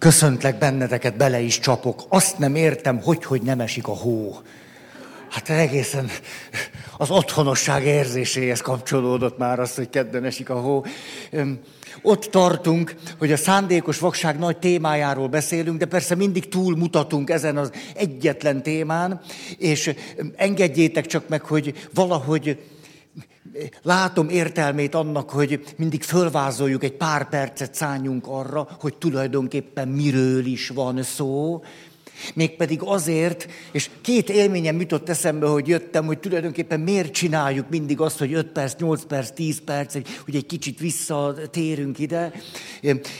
Köszöntlek benneteket, bele is csapok. Azt nem értem, hogy, hogy nem esik a hó. Hát egészen az otthonosság érzéséhez kapcsolódott már az, hogy kedden esik a hó. Ott tartunk, hogy a szándékos vakság nagy témájáról beszélünk, de persze mindig túl mutatunk ezen az egyetlen témán, és engedjétek csak meg, hogy valahogy látom értelmét annak, hogy mindig fölvázoljuk, egy pár percet szálljunk arra, hogy tulajdonképpen miről is van szó, Mégpedig azért, és két élményem jutott eszembe, hogy jöttem, hogy tulajdonképpen miért csináljuk mindig azt, hogy 5 perc, 8 perc, 10 perc, hogy egy kicsit visszatérünk ide.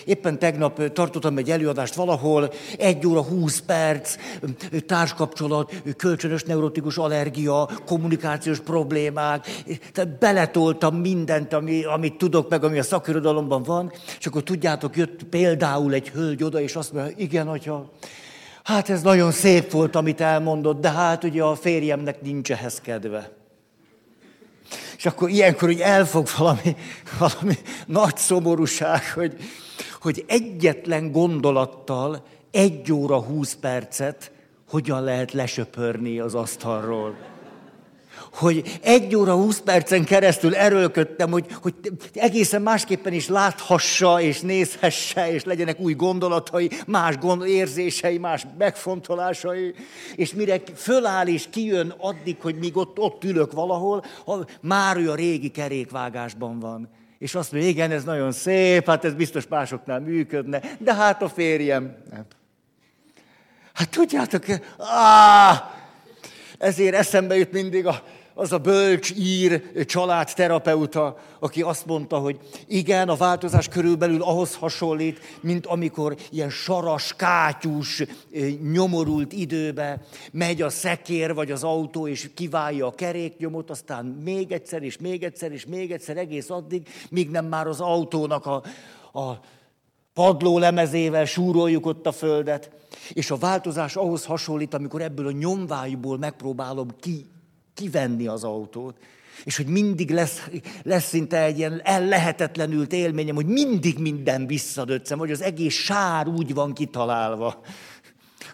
Éppen tegnap tartottam egy előadást valahol, 1 óra 20 perc, társkapcsolat, kölcsönös neurotikus allergia, kommunikációs problémák, tehát beletoltam mindent, ami, amit tudok, meg ami a szakirodalomban van, és akkor tudjátok, jött például egy hölgy oda, és azt mondja, igen, hogyha Hát ez nagyon szép volt, amit elmondott, de hát ugye a férjemnek nincs ehhez kedve. És akkor ilyenkor úgy elfog valami, valami nagy szomorúság, hogy, hogy egyetlen gondolattal egy óra húsz percet hogyan lehet lesöpörni az asztalról hogy egy óra, húsz percen keresztül erőlködtem, hogy, hogy egészen másképpen is láthassa, és nézhesse, és legyenek új gondolatai, más gond, érzései, más megfontolásai, és mire föláll és kijön addig, hogy míg ott, ott ülök valahol, már ő a régi kerékvágásban van. És azt mondja, igen, ez nagyon szép, hát ez biztos másoknál működne, de hát a férjem nem. Hát tudjátok, áh, ezért eszembe jut mindig a, az a bölcs ír családterapeuta, aki azt mondta, hogy igen, a változás körülbelül ahhoz hasonlít, mint amikor ilyen saras, kátyús, nyomorult időbe megy a szekér vagy az autó, és kiválja a keréknyomot, aztán még egyszer, és még egyszer, és még egyszer, egész addig, míg nem már az autónak a, a padló lemezével súroljuk ott a földet. És a változás ahhoz hasonlít, amikor ebből a nyomvájúból megpróbálom ki kivenni az autót, és hogy mindig lesz, lesz szinte egy ilyen ellehetetlenült élményem, hogy mindig minden visszadöccem, hogy az egész sár úgy van kitalálva,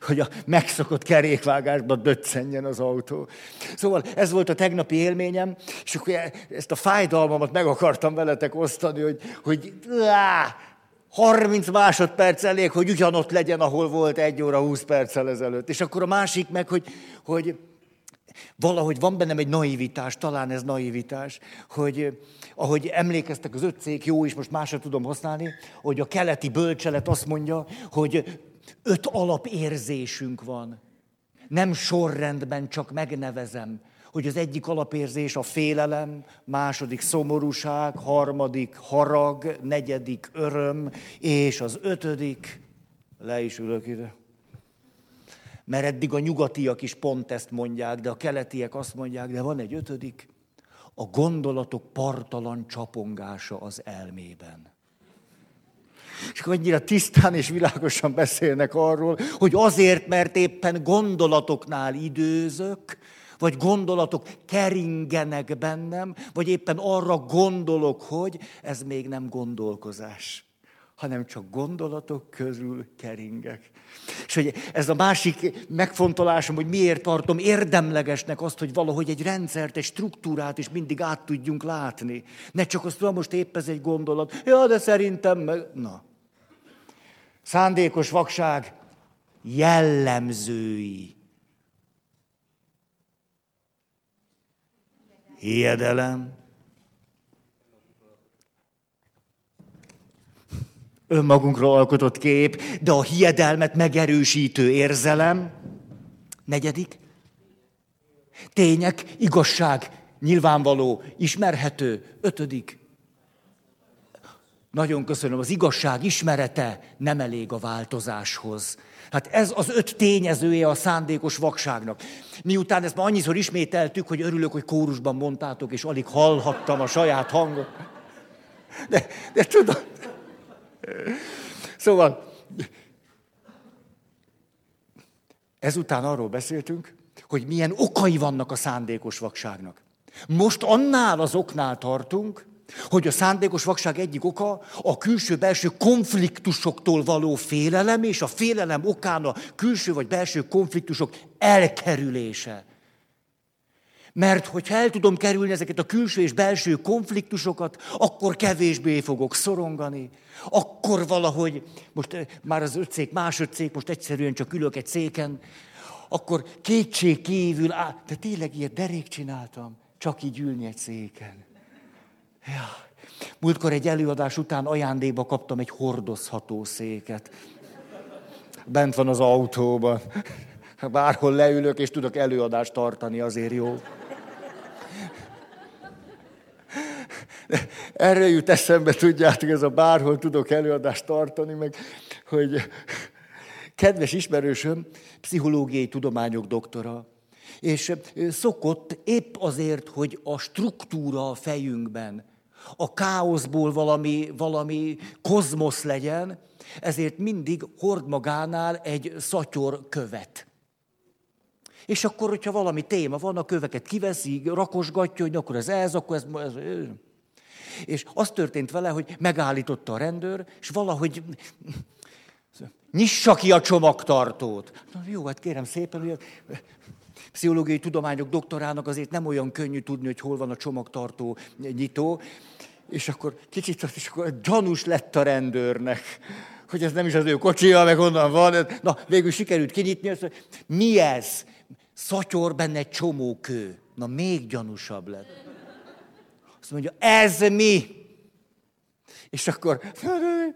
hogy a megszokott kerékvágásba döccenjen az autó. Szóval ez volt a tegnapi élményem, és akkor ezt a fájdalmamat meg akartam veletek osztani, hogy, hogy á, 30 másodperc elég, hogy ugyanott legyen, ahol volt egy óra 20 perccel ezelőtt. És akkor a másik meg, hogy, hogy Valahogy van bennem egy naivitás, talán ez naivitás, hogy ahogy emlékeztek az öt cég, jó is, most másra tudom használni, hogy a keleti bölcselet azt mondja, hogy öt alapérzésünk van. Nem sorrendben, csak megnevezem, hogy az egyik alapérzés a félelem, második szomorúság, harmadik harag, negyedik öröm, és az ötödik, le is ülök ide, mert eddig a nyugatiak is pont ezt mondják, de a keletiek azt mondják, de van egy ötödik, a gondolatok partalan csapongása az elmében. És annyira tisztán és világosan beszélnek arról, hogy azért, mert éppen gondolatoknál időzök, vagy gondolatok keringenek bennem, vagy éppen arra gondolok, hogy ez még nem gondolkozás hanem csak gondolatok közül keringek. És hogy ez a másik megfontolásom, hogy miért tartom érdemlegesnek azt, hogy valahogy egy rendszert, egy struktúrát is mindig át tudjunk látni. Ne csak azt mondom, most épp ez egy gondolat. Ja, de szerintem meg... Na. Szándékos vakság jellemzői. Hiedelem, önmagunkról alkotott kép, de a hiedelmet megerősítő érzelem. Negyedik, tények, igazság, nyilvánvaló, ismerhető. Ötödik, nagyon köszönöm, az igazság ismerete nem elég a változáshoz. Hát ez az öt tényezője a szándékos vakságnak. Miután ezt már annyiszor ismételtük, hogy örülök, hogy kórusban mondtátok, és alig hallhattam a saját hangot. De, de tudom, Szóval, ezután arról beszéltünk, hogy milyen okai vannak a szándékos vakságnak. Most annál az oknál tartunk, hogy a szándékos vakság egyik oka a külső-belső konfliktusoktól való félelem, és a félelem okán a külső vagy belső konfliktusok elkerülése. Mert hogyha el tudom kerülni ezeket a külső és belső konfliktusokat, akkor kevésbé fogok szorongani, akkor valahogy, most eh, már az öt szék, másodszék, most egyszerűen csak ülök egy széken, akkor kétség kívül, á, de tényleg ilyet derék csináltam, csak így ülni egy széken. Ja. Múltkor egy előadás után ajándékba kaptam egy hordozható széket. Bent van az autóban. Bárhol leülök, és tudok előadást tartani, azért jó. Erre jut eszembe, tudjátok, ez a bárhol tudok előadást tartani, meg hogy kedves ismerősöm, pszichológiai tudományok doktora, és szokott épp azért, hogy a struktúra a fejünkben, a káoszból valami, valami kozmosz legyen, ezért mindig hord magánál egy szatyor követ. És akkor, hogyha valami téma van, a köveket kiveszi, rakosgatja, hogy akkor ez ez, akkor ez... ez és az történt vele, hogy megállította a rendőr, és valahogy nyissa ki a csomagtartót. Na, jó, hát kérem szépen, hogy pszichológiai tudományok doktorának azért nem olyan könnyű tudni, hogy hol van a csomagtartó nyitó. És akkor kicsit és akkor gyanús lett a rendőrnek, hogy ez nem is az ő kocsija, meg onnan van. Na, végül sikerült kinyitni, azt mondja, mi ez? Szatyor benne egy csomó kő. Na, még gyanúsabb lett. Azt mondja, ez mi? És akkor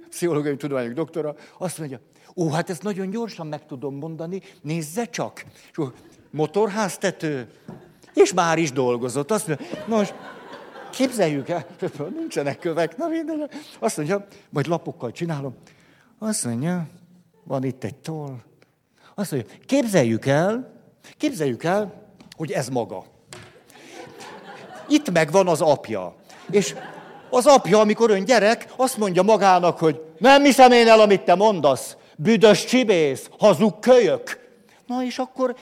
pszichológiai tudományok doktora azt mondja, ó, hát ezt nagyon gyorsan meg tudom mondani, nézze csak. És akkor motorháztető, és már is dolgozott. Azt mondja, most képzeljük el, nincsenek kövek, na minden. Azt mondja, majd lapokkal csinálom. Azt mondja, van itt egy toll. Azt mondja, képzeljük el, képzeljük el, hogy ez maga. Itt megvan az apja. És az apja, amikor ön gyerek, azt mondja magának, hogy nem hiszem én el, amit te mondasz. Büdös csibész, hazug kölyök. Na és akkor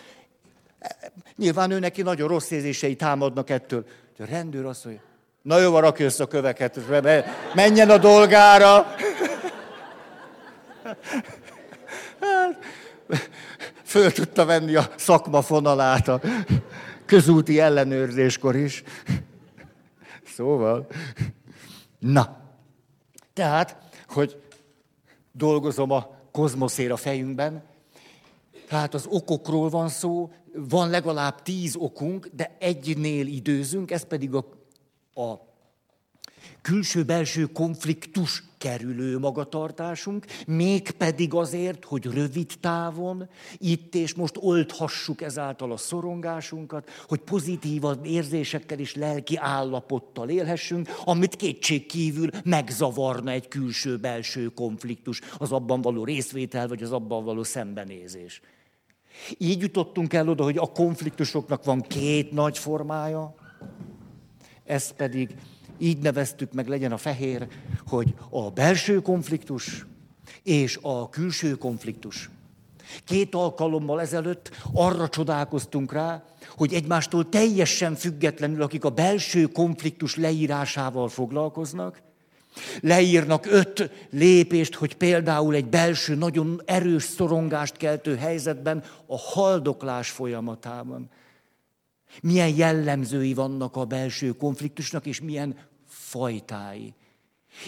nyilván ő neki nagyon rossz érzései támadnak ettől. A rendőr azt mondja, na jó, rakja össze a köveket, menjen a dolgára. Hát, föl tudta venni a szakma fonalát közúti ellenőrzéskor is. Szóval, na, tehát, hogy dolgozom a kozmoszér a fejünkben, tehát az okokról van szó, van legalább tíz okunk, de egynél időzünk, ez pedig a, a külső-belső konfliktus kerülő magatartásunk, mégpedig azért, hogy rövid távon, itt és most oldhassuk ezáltal a szorongásunkat, hogy pozitívabb érzésekkel és lelki állapottal élhessünk, amit kétség kívül megzavarna egy külső-belső konfliktus, az abban való részvétel, vagy az abban való szembenézés. Így jutottunk el oda, hogy a konfliktusoknak van két nagy formája, ez pedig így neveztük meg, legyen a fehér, hogy a belső konfliktus és a külső konfliktus. Két alkalommal ezelőtt arra csodálkoztunk rá, hogy egymástól teljesen függetlenül, akik a belső konfliktus leírásával foglalkoznak, leírnak öt lépést, hogy például egy belső, nagyon erős szorongást keltő helyzetben a haldoklás folyamatában milyen jellemzői vannak a belső konfliktusnak, és milyen fajtái.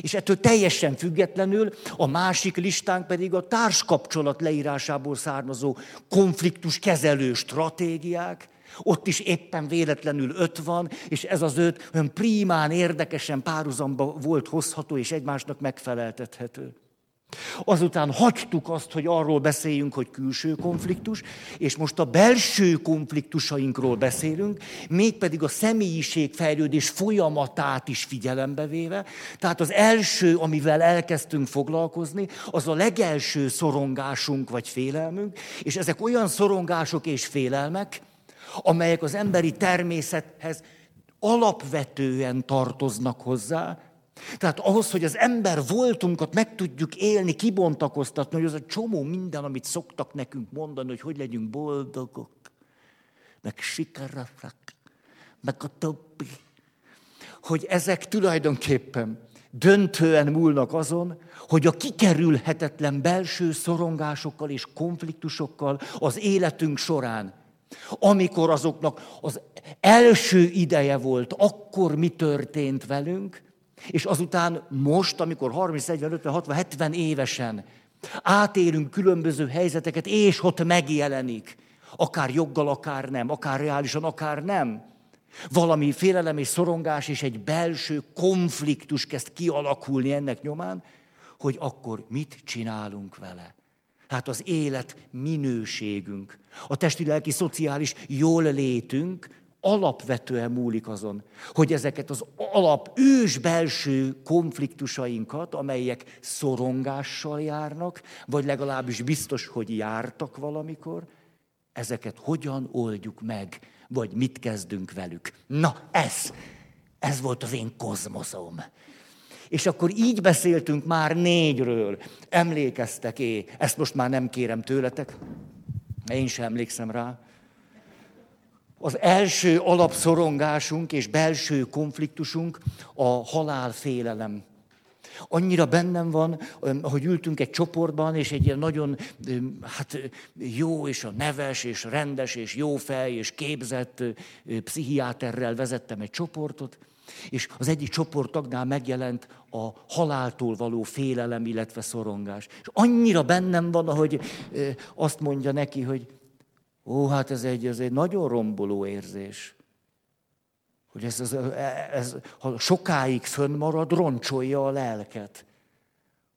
És ettől teljesen függetlenül a másik listánk pedig a társkapcsolat leírásából származó konfliktus kezelő stratégiák. Ott is éppen véletlenül öt van, és ez az öt olyan prímán, érdekesen párhuzamba volt hozható és egymásnak megfeleltethető. Azután hagytuk azt, hogy arról beszéljünk, hogy külső konfliktus, és most a belső konfliktusainkról beszélünk, mégpedig a személyiségfejlődés folyamatát is figyelembe véve. Tehát az első, amivel elkezdtünk foglalkozni, az a legelső szorongásunk vagy félelmünk, és ezek olyan szorongások és félelmek, amelyek az emberi természethez alapvetően tartoznak hozzá, tehát ahhoz, hogy az ember voltunkat meg tudjuk élni, kibontakoztatni, hogy az a csomó minden, amit szoktak nekünk mondani, hogy hogy legyünk boldogok, meg sikeresek, meg a többi. hogy ezek tulajdonképpen döntően múlnak azon, hogy a kikerülhetetlen belső szorongásokkal és konfliktusokkal az életünk során, amikor azoknak az első ideje volt, akkor mi történt velünk, és azután most, amikor 30, 40, 50, 60, 70 évesen átélünk különböző helyzeteket, és ott megjelenik, akár joggal, akár nem, akár reálisan, akár nem, valami félelem és szorongás és egy belső konfliktus kezd kialakulni ennek nyomán, hogy akkor mit csinálunk vele. Hát az élet minőségünk, a testi, lelki, szociális jól létünk alapvetően múlik azon, hogy ezeket az alap ős belső konfliktusainkat, amelyek szorongással járnak, vagy legalábbis biztos, hogy jártak valamikor, ezeket hogyan oldjuk meg, vagy mit kezdünk velük. Na, ez, ez volt az én kozmoszom. És akkor így beszéltünk már négyről. Emlékeztek é, ezt most már nem kérem tőletek, én sem emlékszem rá. Az első alapszorongásunk és belső konfliktusunk a halálfélelem. Annyira bennem van, hogy ültünk egy csoportban, és egy ilyen nagyon hát, jó, és a neves, és rendes, és jó fej, és képzett pszichiáterrel vezettem egy csoportot, és az egyik csoporttagnál megjelent a haláltól való félelem, illetve szorongás. És annyira bennem van, hogy azt mondja neki, hogy ó, hát ez egy, ez egy nagyon romboló érzés. Hogy ez, ez, ez, ha sokáig fönnmarad, roncsolja a lelket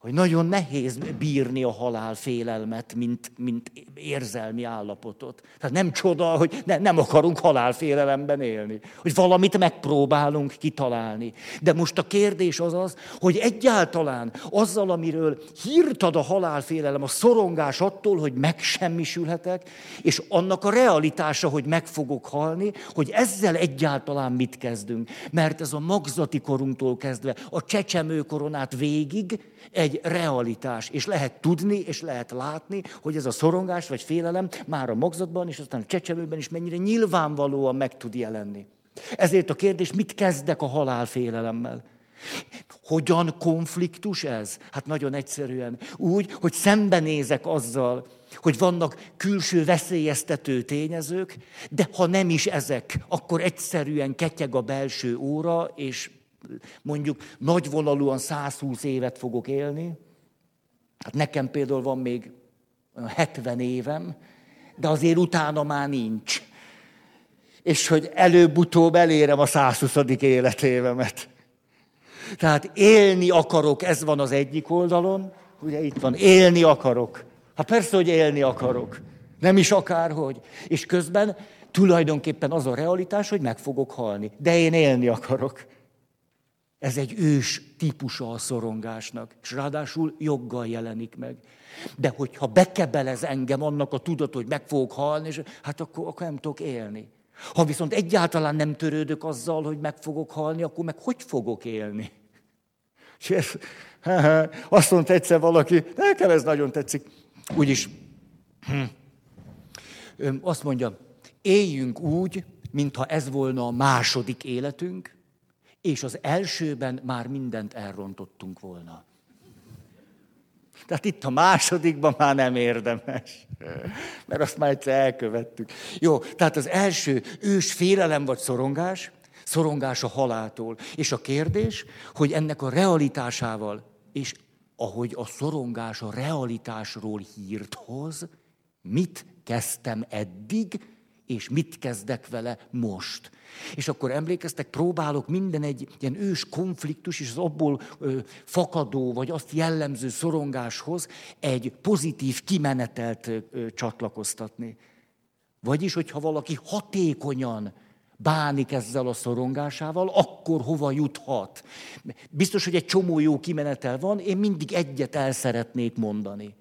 hogy nagyon nehéz bírni a halál félelmet, mint, mint érzelmi állapotot. Tehát nem csoda, hogy ne, nem akarunk halálfélelemben élni, hogy valamit megpróbálunk kitalálni. De most a kérdés az az, hogy egyáltalán azzal, amiről hírt ad a halálfélelem, a szorongás attól, hogy megsemmisülhetek, és annak a realitása, hogy meg fogok halni, hogy ezzel egyáltalán mit kezdünk. Mert ez a magzati korunktól kezdve, a csecsemőkoronát végig egy egy realitás, és lehet tudni, és lehet látni, hogy ez a szorongás vagy félelem már a magzatban, és aztán a csecsemőben is mennyire nyilvánvalóan meg tud jelenni. Ezért a kérdés, mit kezdek a halálfélelemmel? Hogyan konfliktus ez? Hát nagyon egyszerűen. Úgy, hogy szembenézek azzal, hogy vannak külső veszélyeztető tényezők, de ha nem is ezek, akkor egyszerűen ketyeg a belső óra, és mondjuk nagyvonalúan 120 évet fogok élni, hát nekem például van még 70 évem, de azért utána már nincs. És hogy előbb-utóbb elérem a 120. életévemet. Tehát élni akarok, ez van az egyik oldalon, ugye itt van, élni akarok. Hát persze, hogy élni akarok. Nem is akárhogy. És közben tulajdonképpen az a realitás, hogy meg fogok halni. De én élni akarok. Ez egy ős típusa a szorongásnak, és ráadásul joggal jelenik meg. De hogyha bekebelez engem annak a tudat, hogy meg fogok halni, és hát akkor, akkor nem tudok élni. Ha viszont egyáltalán nem törődök azzal, hogy meg fogok halni, akkor meg hogy fogok élni? És ez, azt mondta egyszer valaki, nekem ez nagyon tetszik, úgyis, hm, azt mondja, éljünk úgy, mintha ez volna a második életünk, és az elsőben már mindent elrontottunk volna. Tehát itt a másodikban már nem érdemes, mert azt már egyszer elkövettük. Jó, tehát az első ős félelem vagy szorongás, szorongás a haláltól. És a kérdés, hogy ennek a realitásával, és ahogy a szorongás a realitásról hírt hoz, mit kezdtem eddig, és mit kezdek vele most. És akkor emlékeztek, próbálok minden egy ilyen ős konfliktus és az abból ö, fakadó, vagy azt jellemző szorongáshoz egy pozitív kimenetelt ö, csatlakoztatni. Vagyis, hogyha valaki hatékonyan bánik ezzel a szorongásával, akkor hova juthat? Biztos, hogy egy csomó jó kimenetel van, én mindig egyet el szeretnék mondani.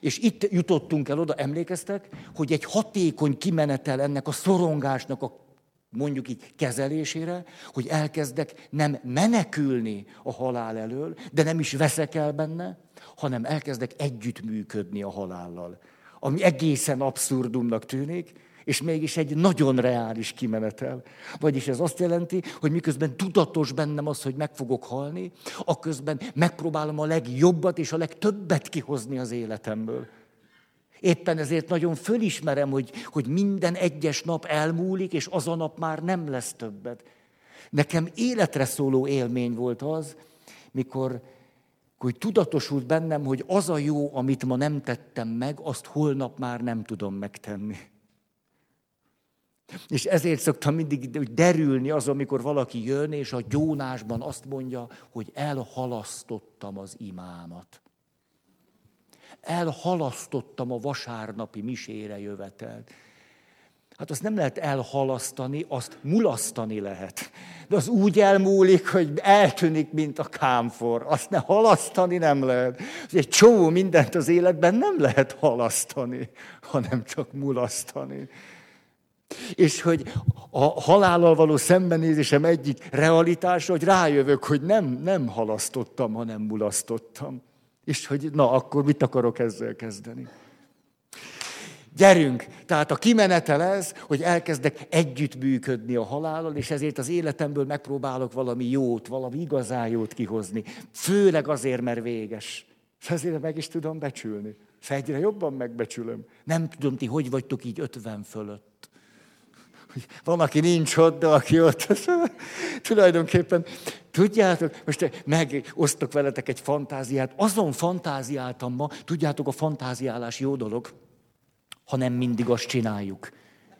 És itt jutottunk el oda, emlékeztek, hogy egy hatékony kimenetel ennek a szorongásnak a mondjuk így kezelésére, hogy elkezdek nem menekülni a halál elől, de nem is veszek el benne, hanem elkezdek együttműködni a halállal. Ami egészen abszurdumnak tűnik, és mégis egy nagyon reális kimenetel. Vagyis ez azt jelenti, hogy miközben tudatos bennem az, hogy meg fogok halni, aközben megpróbálom a legjobbat és a legtöbbet kihozni az életemből. Éppen ezért nagyon fölismerem, hogy, hogy minden egyes nap elmúlik, és az a nap már nem lesz többet. Nekem életre szóló élmény volt az, mikor hogy tudatosult bennem, hogy az a jó, amit ma nem tettem meg, azt holnap már nem tudom megtenni. És ezért szoktam mindig derülni az, amikor valaki jön, és a gyónásban azt mondja, hogy elhalasztottam az imámat. Elhalasztottam a vasárnapi misére jövetelt. Hát azt nem lehet elhalasztani, azt mulasztani lehet. De az úgy elmúlik, hogy eltűnik, mint a kámfor. Azt ne halasztani nem lehet. Egy csomó mindent az életben nem lehet halasztani, hanem csak mulasztani. És hogy a halállal való szembenézésem egyik realitása, hogy rájövök, hogy nem, nem halasztottam, hanem mulasztottam. És hogy na, akkor mit akarok ezzel kezdeni? Gyerünk! Tehát a kimenetel ez, hogy elkezdek együttműködni a halállal, és ezért az életemből megpróbálok valami jót, valami igazán jót kihozni. Főleg azért, mert véges. Ezért meg is tudom becsülni. És jobban megbecsülöm. Nem tudom, ti hogy vagytok így ötven fölött. Van, aki nincs ott, de aki ott. Tulajdonképpen, tudjátok, most megosztok veletek egy fantáziát. Azon fantáziáltam ma, tudjátok, a fantáziálás jó dolog ha nem mindig azt csináljuk.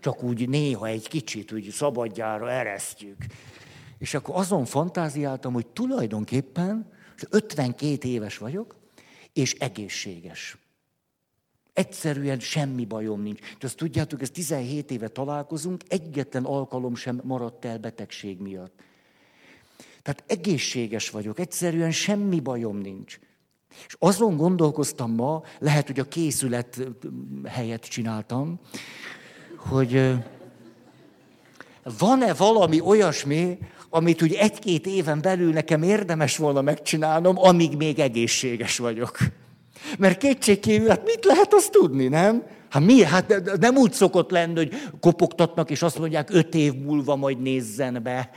Csak úgy néha egy kicsit úgy szabadjára eresztjük. És akkor azon fantáziáltam, hogy tulajdonképpen 52 éves vagyok, és egészséges. Egyszerűen semmi bajom nincs. De azt tudjátok, ez 17 éve találkozunk, egyetlen alkalom sem maradt el betegség miatt. Tehát egészséges vagyok, egyszerűen semmi bajom nincs. És azon gondolkoztam ma, lehet, hogy a készület helyet csináltam, hogy van-e valami olyasmi, amit úgy egy-két éven belül nekem érdemes volna megcsinálnom, amíg még egészséges vagyok. Mert kétségkívül, hát mit lehet azt tudni, nem? Hát mi? Hát nem úgy szokott lenni, hogy kopogtatnak, és azt mondják, öt év múlva majd nézzen be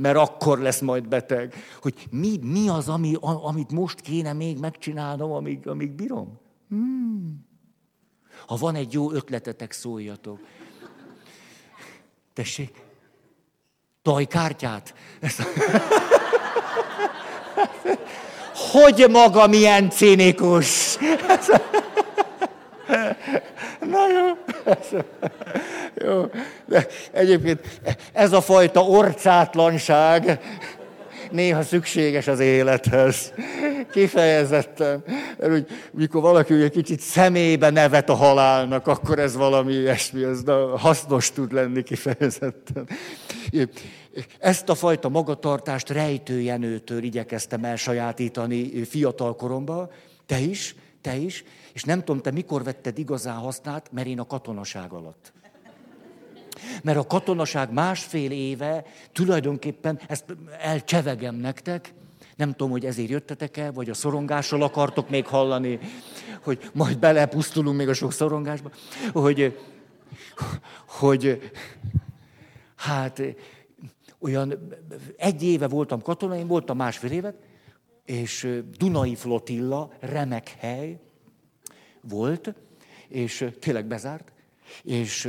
mert akkor lesz majd beteg. Hogy mi, mi az, ami, amit most kéne még megcsinálnom, amíg, amíg bírom? Hmm. Ha van egy jó ötletetek, szóljatok. Tessék, tajkártyát. Hogy maga milyen cinikus? Na jó. jó. De egyébként ez a fajta orcátlanság néha szükséges az élethez. Kifejezetten. Mert úgy, mikor valaki egy kicsit szemébe nevet a halálnak, akkor ez valami ilyesmi, ez hasznos tud lenni kifejezetten. Ezt a fajta magatartást rejtőjenőtől igyekeztem elsajátítani fiatal koromban. Te is, te is, és nem tudom, te mikor vetted igazán hasznát, mert én a katonaság alatt. Mert a katonaság másfél éve tulajdonképpen, ezt elcsevegem nektek, nem tudom, hogy ezért jöttetek-e, vagy a szorongással akartok még hallani, hogy majd belepusztulunk még a sok szorongásba, hogy, hogy hát olyan egy éve voltam katona, én voltam másfél évet, és Dunai Flotilla, remek hely volt, és tényleg bezárt, és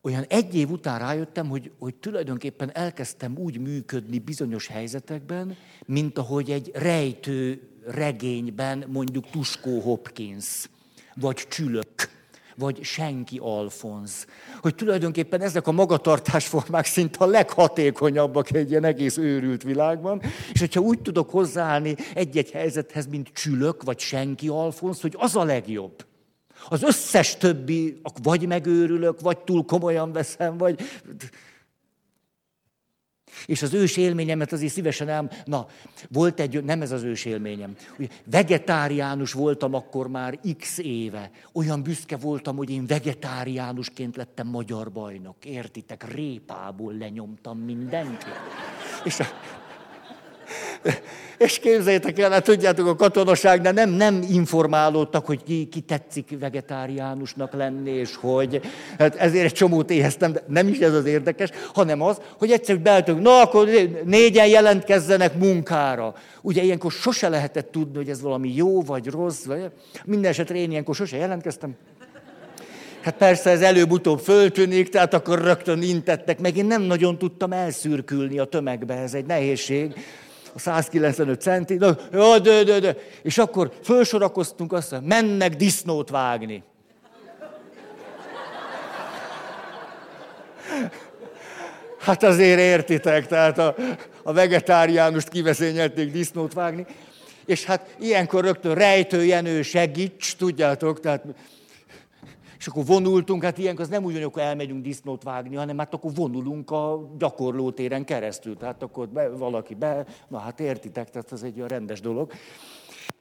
olyan egy év után rájöttem, hogy, hogy tulajdonképpen elkezdtem úgy működni bizonyos helyzetekben, mint ahogy egy rejtő regényben mondjuk Tuskó Hopkins, vagy Csülök vagy senki Alfonz. Hogy tulajdonképpen ezek a magatartásformák szinte a leghatékonyabbak egy ilyen egész őrült világban, és hogyha úgy tudok hozzáállni egy-egy helyzethez, mint csülök, vagy senki Alfonz, hogy az a legjobb. Az összes többi, vagy megőrülök, vagy túl komolyan veszem, vagy és az ős élményemet azért szívesen el... Na, volt egy, nem ez az ős élményem. Vegetáriánus voltam akkor már x éve. Olyan büszke voltam, hogy én vegetáriánusként lettem magyar bajnok. Értitek? Répából lenyomtam mindenkit. És És képzeljétek el, hát tudjátok, a katonaságnál nem, nem informálódtak, hogy ki, ki tetszik vegetáriánusnak lenni, és hogy. Hát ezért egy csomót éheztem, de nem is ez az érdekes, hanem az, hogy egyszerűen beálltunk, na akkor négyen jelentkezzenek munkára. Ugye ilyenkor sose lehetett tudni, hogy ez valami jó vagy rossz, vagy minden esetre én ilyenkor sose jelentkeztem. Hát persze ez előbb-utóbb föltűnik, tehát akkor rögtön intettek meg. Én nem nagyon tudtam elszürkülni a tömegbe, ez egy nehézség. A 195 centi, de, de, de, de. És akkor fölsorakoztunk azt, hogy mennek disznót vágni. Hát azért értitek, tehát a, a vegetáriánust kivezényelték disznót vágni. És hát ilyenkor rögtön rejtő Jenő segíts, tudjátok, tehát és akkor vonultunk, hát ilyenkor az nem úgy, hogy akkor elmegyünk disznót vágni, hanem hát akkor vonulunk a gyakorlótéren keresztül. Tehát akkor be, valaki be, na hát értitek, tehát ez egy olyan rendes dolog.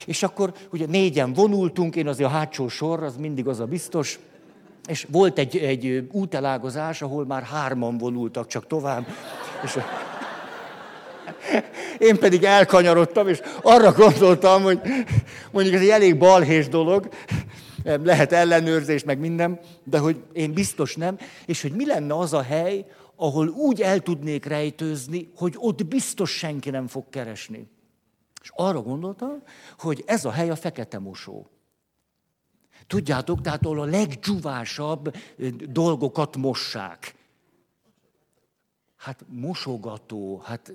És akkor ugye négyen vonultunk, én azért a hátsó sor, az mindig az a biztos, és volt egy, egy útelágazás, ahol már hárman vonultak csak tovább. És én pedig elkanyarodtam, és arra gondoltam, hogy mondjuk ez egy elég balhés dolog, lehet ellenőrzés, meg minden, de hogy én biztos nem, és hogy mi lenne az a hely, ahol úgy el tudnék rejtőzni, hogy ott biztos senki nem fog keresni. És arra gondoltam, hogy ez a hely a fekete mosó. Tudjátok, tehát ahol a legdzsuvásabb dolgokat mossák. Hát mosogató, hát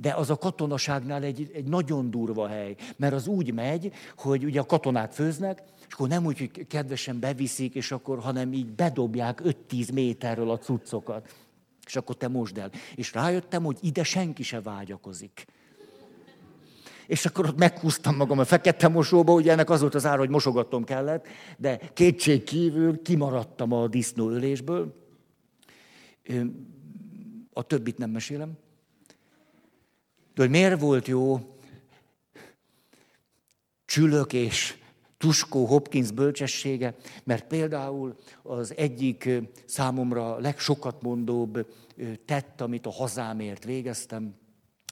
de az a katonaságnál egy, egy nagyon durva hely, mert az úgy megy, hogy ugye a katonák főznek, és akkor nem úgy, hogy kedvesen beviszik, és akkor, hanem így bedobják 5-10 méterről a cuccokat. És akkor te mosd el. És rájöttem, hogy ide senki se vágyakozik. És akkor ott meghúztam magam a fekete mosóba, ugye ennek az volt az ára, hogy mosogatnom kellett, de kétség kívül kimaradtam a disznóölésből. A többit nem mesélem. De hogy miért volt jó csülök és Tuskó Hopkins bölcsessége, mert például az egyik számomra legsokat mondóbb tett, amit a hazámért végeztem,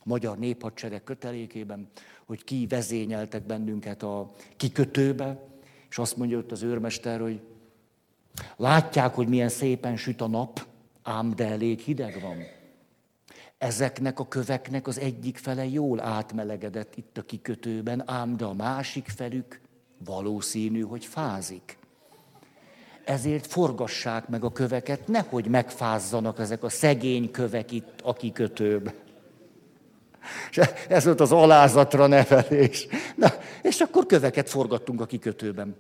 Magyar Néphadsereg kötelékében, hogy ki vezényeltek bennünket a kikötőbe, és azt mondja ott az őrmester, hogy látják, hogy milyen szépen süt a nap, ám de elég hideg van. Ezeknek a köveknek az egyik fele jól átmelegedett itt a kikötőben, ám de a másik felük valószínű, hogy fázik. Ezért forgassák meg a köveket, nehogy megfázzanak ezek a szegény kövek itt a kikötőben. És ez volt az alázatra nevelés. Na, és akkor köveket forgattunk a kikötőben.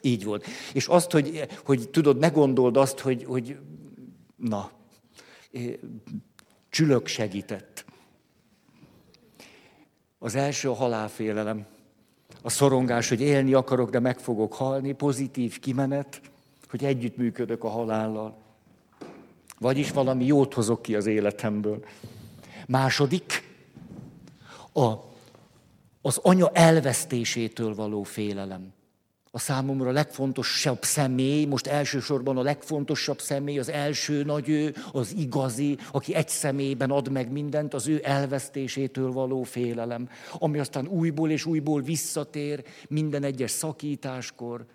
Így volt. És azt, hogy, hogy tudod, ne gondold azt, hogy, hogy na, Csülök segített. Az első a halálfélelem. A szorongás, hogy élni akarok, de meg fogok halni. Pozitív kimenet, hogy együttműködök a halállal. Vagyis valami jót hozok ki az életemből. Második, a, az anya elvesztésétől való félelem a számomra legfontosabb személy, most elsősorban a legfontosabb személy, az első nagy ő, az igazi, aki egy személyben ad meg mindent, az ő elvesztésétől való félelem, ami aztán újból és újból visszatér minden egyes szakításkor,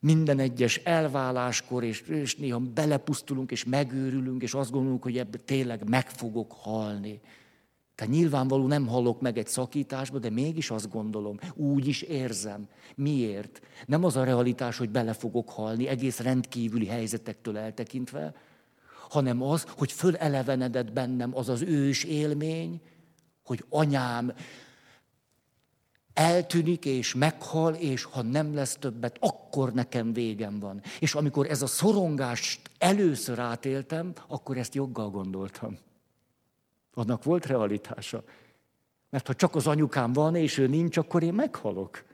minden egyes elváláskor, és, és néha belepusztulunk, és megőrülünk, és azt gondolunk, hogy ebből tényleg meg fogok halni. Tehát nyilvánvaló nem hallok meg egy szakításba, de mégis azt gondolom, úgy is érzem. Miért? Nem az a realitás, hogy bele fogok halni, egész rendkívüli helyzetektől eltekintve, hanem az, hogy fölelevenedett bennem az az ős élmény, hogy anyám eltűnik és meghal, és ha nem lesz többet, akkor nekem végem van. És amikor ez a szorongást először átéltem, akkor ezt joggal gondoltam. Annak volt realitása. Mert ha csak az anyukám van, és ő nincs, akkor én meghalok.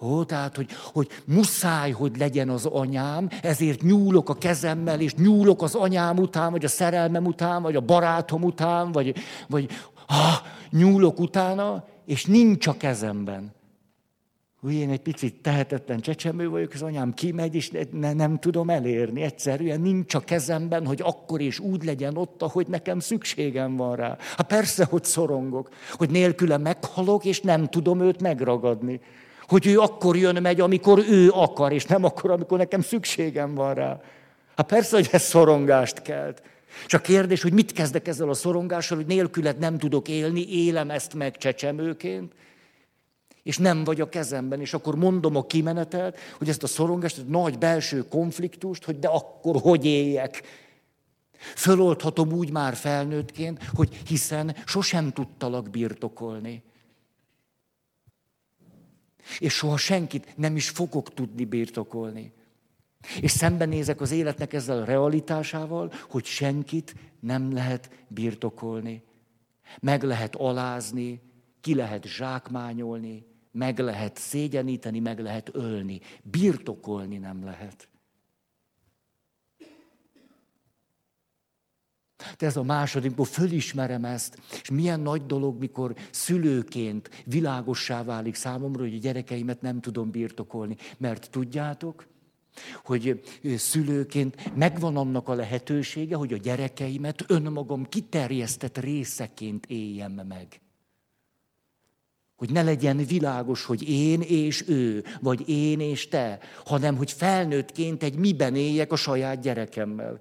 Ó, tehát, hogy, hogy muszáj, hogy legyen az anyám, ezért nyúlok a kezemmel, és nyúlok az anyám után, vagy a szerelmem után, vagy a barátom után, vagy, vagy ah, nyúlok utána, és nincs a kezemben. Hogy én egy picit tehetetlen csecsemő vagyok, az anyám kimegy, és ne, nem tudom elérni. Egyszerűen nincs a kezemben, hogy akkor és úgy legyen ott, ahogy nekem szükségem van rá. Hát persze, hogy szorongok, hogy nélküle meghalok, és nem tudom őt megragadni. Hogy ő akkor jön megy, amikor ő akar, és nem akkor, amikor nekem szükségem van rá. Hát persze, hogy ez szorongást kelt. Csak kérdés, hogy mit kezdek ezzel a szorongással, hogy nélküled nem tudok élni, élem ezt meg csecsemőként, és nem vagy a kezemben, és akkor mondom a kimenetelt, hogy ezt a szorongást, a nagy belső konfliktust, hogy de akkor hogy éljek. Föloldhatom úgy már felnőttként, hogy hiszen sosem tudtalak birtokolni. És soha senkit nem is fogok tudni birtokolni. És szembenézek az életnek ezzel a realitásával, hogy senkit nem lehet birtokolni. Meg lehet alázni, ki lehet zsákmányolni, meg lehet szégyeníteni, meg lehet ölni. Birtokolni nem lehet. De ez a második, amikor fölismerem ezt, és milyen nagy dolog, mikor szülőként világossá válik számomra, hogy a gyerekeimet nem tudom birtokolni. Mert tudjátok, hogy szülőként megvan annak a lehetősége, hogy a gyerekeimet önmagam kiterjesztett részeként éljem meg. Hogy ne legyen világos, hogy én és ő, vagy én és te, hanem hogy felnőttként egy miben éljek a saját gyerekemmel.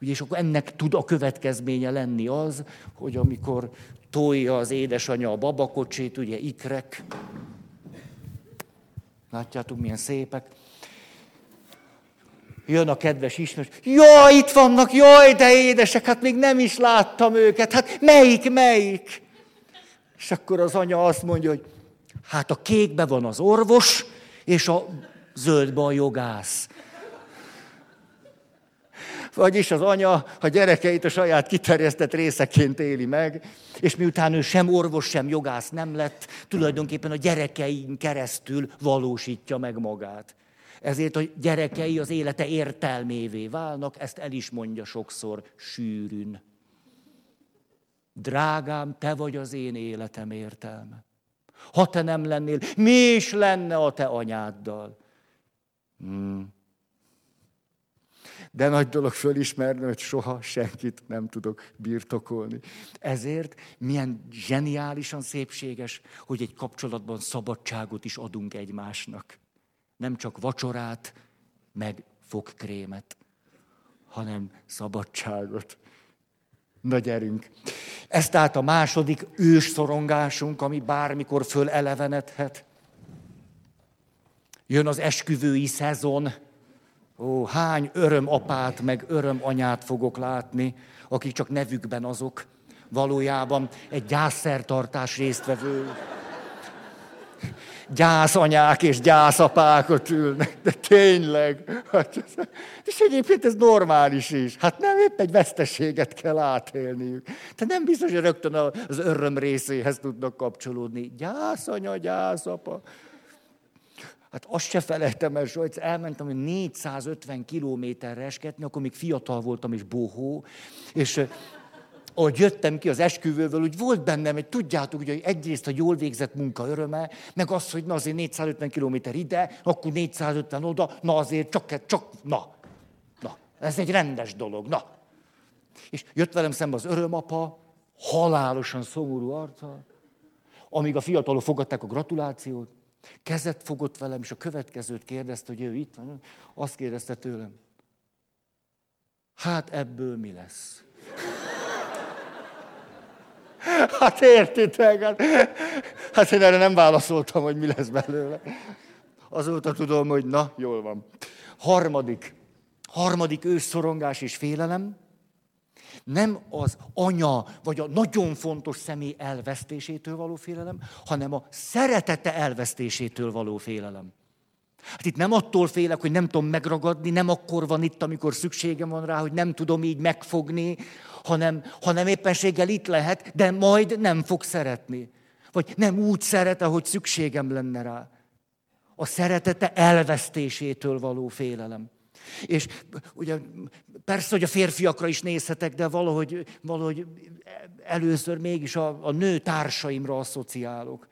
Ugye, és akkor ennek tud a következménye lenni az, hogy amikor tolja az édesanyja a babakocsit, ugye ikrek, látjátok milyen szépek, jön a kedves ismerős, jaj, itt vannak, jaj, de édesek, hát még nem is láttam őket, hát melyik, melyik? És akkor az anya azt mondja, hogy hát a kékbe van az orvos, és a zöldbe a jogász. Vagyis az anya a gyerekeit a saját kiterjesztett részeként éli meg, és miután ő sem orvos, sem jogász nem lett, tulajdonképpen a gyerekein keresztül valósítja meg magát. Ezért a gyerekei az élete értelmévé válnak, ezt el is mondja sokszor sűrűn. Drágám, te vagy az én életem értelme. Ha te nem lennél, mi is lenne a te anyáddal? Hmm. De nagy dolog fölismerni, hogy soha senkit nem tudok birtokolni. Ezért milyen zseniálisan szépséges, hogy egy kapcsolatban szabadságot is adunk egymásnak. Nem csak vacsorát, meg fogkrémet, hanem szabadságot. Na gyerünk. Ez tehát a második ős szorongásunk, ami bármikor fölelevenedhet. Jön az esküvői szezon. Ó, hány öröm apát, meg öröm anyát fogok látni, akik csak nevükben azok, valójában egy gyászszertartás résztvevő gyászanyák és gyászapák ott ülnek, de tényleg. Hát, és egyébként ez normális is. Hát nem épp egy veszteséget kell átélniük. De nem biztos, hogy rögtön az öröm részéhez tudnak kapcsolódni. Gyászanya, gyászapa. Hát azt se felejtem el, hogy elmentem, hogy 450 kilométerre esketni, akkor még fiatal voltam és bohó, és ahogy jöttem ki az esküvőből, úgy volt bennem, hogy tudjátok, hogy egyrészt a jól végzett munka öröme, meg az, hogy na azért 450 km ide, akkor 450 oda, na azért csak, csak, na, na, ez egy rendes dolog, na. És jött velem szembe az örömapa, halálosan szomorú arccal, amíg a fiatalok fogadták a gratulációt, kezet fogott velem, és a következőt kérdezte, hogy ő itt van, azt kérdezte tőlem, hát ebből mi lesz? Hát értitek, hát, hát én erre nem válaszoltam, hogy mi lesz belőle. Azóta tudom, hogy na, jól van. Harmadik, harmadik ősszorongás és félelem, nem az anya vagy a nagyon fontos személy elvesztésétől való félelem, hanem a szeretete elvesztésétől való félelem. Hát itt nem attól félek, hogy nem tudom megragadni, nem akkor van itt, amikor szükségem van rá, hogy nem tudom így megfogni, hanem, hanem éppenséggel itt lehet, de majd nem fog szeretni. Vagy nem úgy szeret, ahogy szükségem lenne rá. A szeretete elvesztésétől való félelem. És ugye persze, hogy a férfiakra is nézhetek, de valahogy, valahogy először mégis a, a nő társaimra asszociálok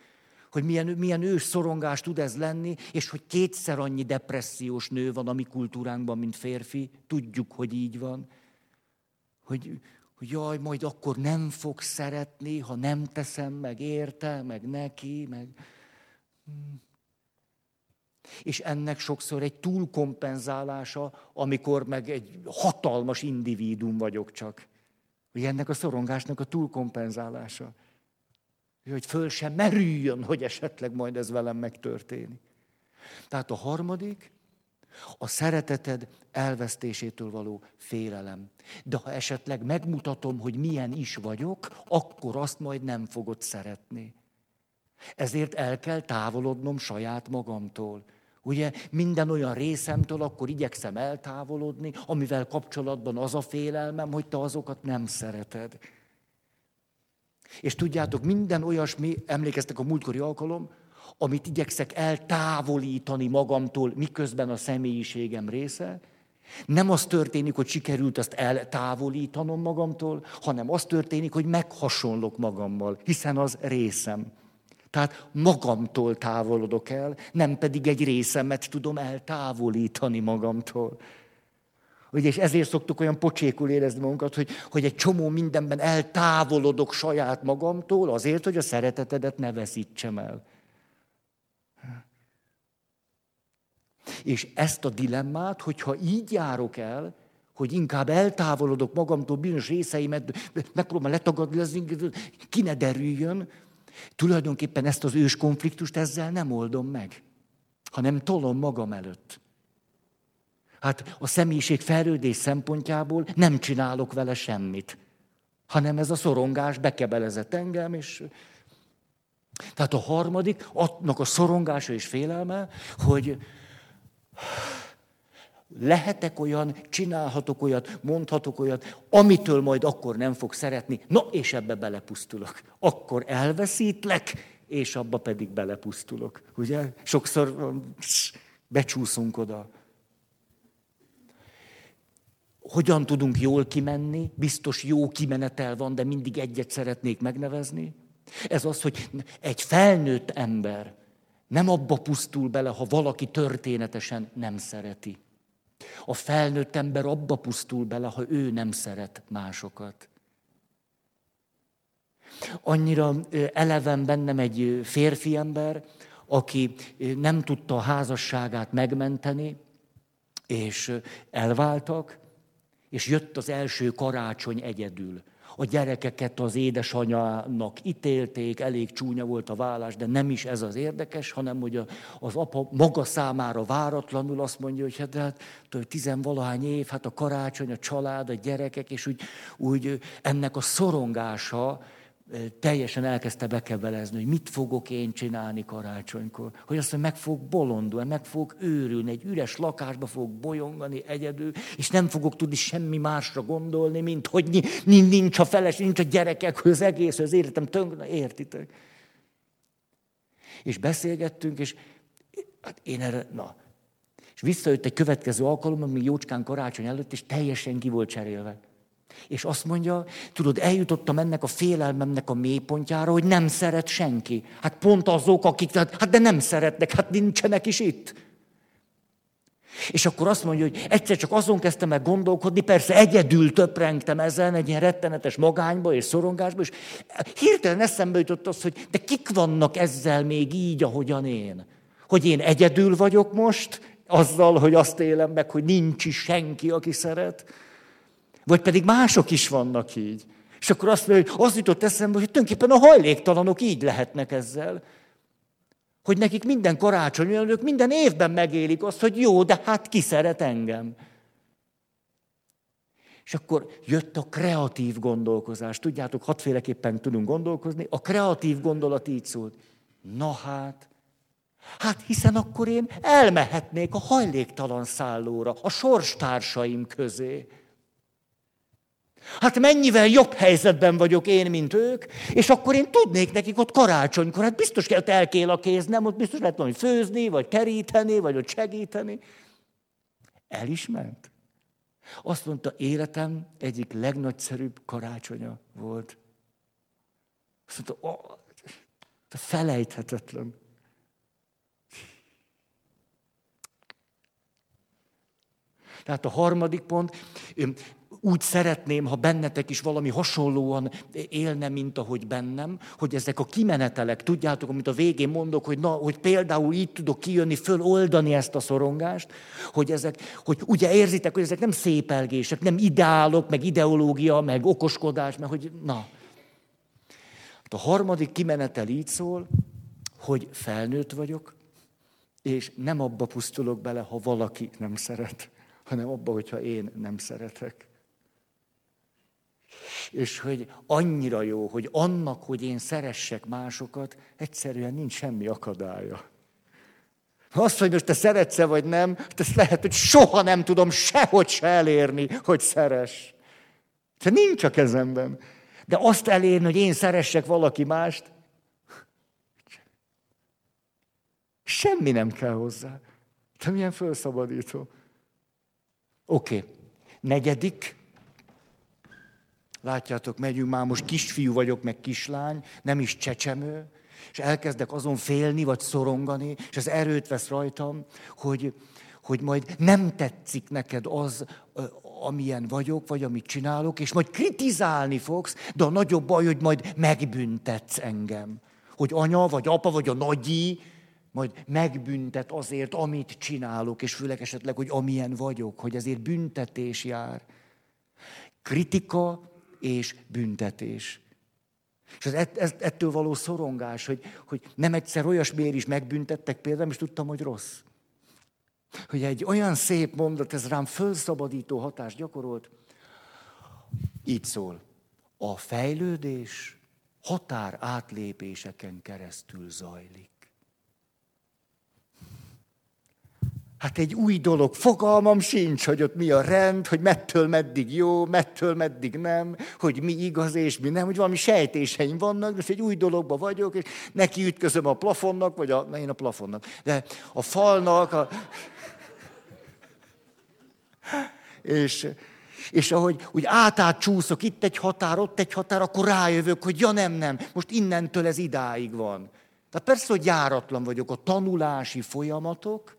hogy milyen, milyen ős szorongás tud ez lenni, és hogy kétszer annyi depressziós nő van a mi kultúránkban, mint férfi. Tudjuk, hogy így van. Hogy, hogy jaj, majd akkor nem fog szeretni, ha nem teszem meg érte, meg neki, meg... És ennek sokszor egy túlkompenzálása, amikor meg egy hatalmas individuum vagyok csak. Hogy ennek a szorongásnak a túlkompenzálása. Hogy föl sem merüljön, hogy esetleg majd ez velem megtörténik. Tehát a harmadik, a szereteted elvesztésétől való félelem. De ha esetleg megmutatom, hogy milyen is vagyok, akkor azt majd nem fogod szeretni. Ezért el kell távolodnom saját magamtól. Ugye minden olyan részemtől akkor igyekszem eltávolodni, amivel kapcsolatban az a félelmem, hogy te azokat nem szereted. És tudjátok, minden olyasmi, emlékeztek a múltkori alkalom, amit igyekszek eltávolítani magamtól, miközben a személyiségem része, nem az történik, hogy sikerült azt eltávolítanom magamtól, hanem az történik, hogy meghasonlok magammal, hiszen az részem. Tehát magamtól távolodok el, nem pedig egy részemet tudom eltávolítani magamtól. Ugye, és ezért szoktuk olyan pocsékul érezni magunkat, hogy, hogy egy csomó mindenben eltávolodok saját magamtól, azért, hogy a szeretetedet ne veszítsem el. És ezt a dilemmát, hogyha így járok el, hogy inkább eltávolodok magamtól bizonyos részeimet, megpróbálom letagadni, ki ne derüljön, tulajdonképpen ezt az ős konfliktust ezzel nem oldom meg, hanem tolom magam előtt. Hát a személyiség fejlődés szempontjából nem csinálok vele semmit, hanem ez a szorongás bekebelezett engem, és tehát a harmadik, annak a szorongása és félelme, hogy lehetek olyan, csinálhatok olyat, mondhatok olyat, amitől majd akkor nem fog szeretni, na és ebbe belepusztulok. Akkor elveszítlek, és abba pedig belepusztulok. Ugye? Sokszor becsúszunk oda. Hogyan tudunk jól kimenni? Biztos jó kimenetel van, de mindig egyet szeretnék megnevezni. Ez az, hogy egy felnőtt ember nem abba pusztul bele, ha valaki történetesen nem szereti. A felnőtt ember abba pusztul bele, ha ő nem szeret másokat. Annyira eleven bennem egy férfi ember, aki nem tudta a házasságát megmenteni, és elváltak, és jött az első karácsony egyedül. A gyerekeket az édesanyának ítélték, elég csúnya volt a vállás, de nem is ez az érdekes, hanem hogy az apa maga számára váratlanul azt mondja, hogy hát, hát tizenvalahány év, hát a karácsony, a család, a gyerekek, és úgy, úgy ennek a szorongása, teljesen elkezdte bekebelezni, hogy mit fogok én csinálni karácsonykor. Hogy azt mondja, meg fog bolondulni, meg fog őrülni, egy üres lakásba fog bolyongani egyedül, és nem fogok tudni semmi másra gondolni, mint hogy nincs a feles, nincs a gyerekek, hogy az egész, az életem tönkre, értitek? És beszélgettünk, és hát én erre, na, és visszajött egy következő alkalom, ami jócskán karácsony előtt, és teljesen ki volt cserélve. És azt mondja, tudod, eljutottam ennek a félelmemnek a mélypontjára, hogy nem szeret senki. Hát pont azok, akik, hát de nem szeretnek, hát nincsenek is itt. És akkor azt mondja, hogy egyszer csak azon kezdtem el gondolkodni, persze egyedül töprengtem ezen, egy ilyen rettenetes magányba és szorongásba, és hirtelen eszembe jutott az, hogy de kik vannak ezzel még így, ahogyan én? Hogy én egyedül vagyok most, azzal, hogy azt élem meg, hogy nincs is senki, aki szeret. Vagy pedig mások is vannak így. És akkor azt mondja, hogy az jutott eszembe, hogy tulajdonképpen a hajléktalanok így lehetnek ezzel. Hogy nekik minden karácsony, ők minden évben megélik azt, hogy jó, de hát ki szeret engem. És akkor jött a kreatív gondolkozás. Tudjátok, hatféleképpen tudunk gondolkozni. A kreatív gondolat így szólt. Na hát, hát hiszen akkor én elmehetnék a hajléktalan szállóra, a sorstársaim közé. Hát mennyivel jobb helyzetben vagyok én, mint ők, és akkor én tudnék nekik ott karácsonykor, hát biztos kell elkél a kéz, nem, ott biztos lehet valami főzni, vagy keríteni, vagy ott segíteni. El is ment. Azt mondta, életem egyik legnagyszerűbb karácsonya volt. Azt mondta, oh, Felejthetetlen. Tehát a harmadik pont, úgy szeretném, ha bennetek is valami hasonlóan élne, mint ahogy bennem, hogy ezek a kimenetelek, tudjátok, amit a végén mondok, hogy, na, hogy például így tudok kijönni, föloldani ezt a szorongást, hogy ezek, hogy ugye érzitek, hogy ezek nem szépelgések, nem ideálok, meg ideológia, meg okoskodás, meg hogy na. Hát a harmadik kimenetel így szól, hogy felnőtt vagyok, és nem abba pusztulok bele, ha valaki nem szeret, hanem abba, hogyha én nem szeretek. És hogy annyira jó, hogy annak, hogy én szeressek másokat, egyszerűen nincs semmi akadálya. Azt, hogy most te szeretsz vagy nem, ezt lehet, hogy soha nem tudom sehogy se elérni, hogy szeres. Te nincs a kezemben. De azt elérni, hogy én szeressek valaki mást, semmi nem kell hozzá. Te milyen felszabadító. Oké. Okay. Negyedik, Látjátok, megyünk már, most kisfiú vagyok, meg kislány, nem is csecsemő, és elkezdek azon félni, vagy szorongani, és az erőt vesz rajtam, hogy, hogy majd nem tetszik neked az, amilyen vagyok, vagy amit csinálok, és majd kritizálni fogsz, de a nagyobb baj, hogy majd megbüntetsz engem. Hogy anya, vagy apa, vagy a nagyi, majd megbüntet azért, amit csinálok, és főleg esetleg, hogy amilyen vagyok, hogy ezért büntetés jár. Kritika és büntetés. És ez, ez, ettől való szorongás, hogy, hogy nem egyszer olyasmiért is megbüntettek például, és tudtam, hogy rossz. Hogy egy olyan szép mondat, ez rám fölszabadító hatást gyakorolt. Így szól. A fejlődés határ átlépéseken keresztül zajlik. Hát egy új dolog, fogalmam sincs, hogy ott mi a rend, hogy mettől meddig jó, mettől meddig nem, hogy mi igaz és mi nem, hogy valami sejtéseim vannak, de egy új dologba vagyok, és neki ütközöm a plafonnak, vagy a, én a plafonnak, de a falnak, a... és, és ahogy úgy átát csúszok, itt egy határ, ott egy határ, akkor rájövök, hogy ja nem, nem, most innentől ez idáig van. Tehát persze, hogy járatlan vagyok, a tanulási folyamatok,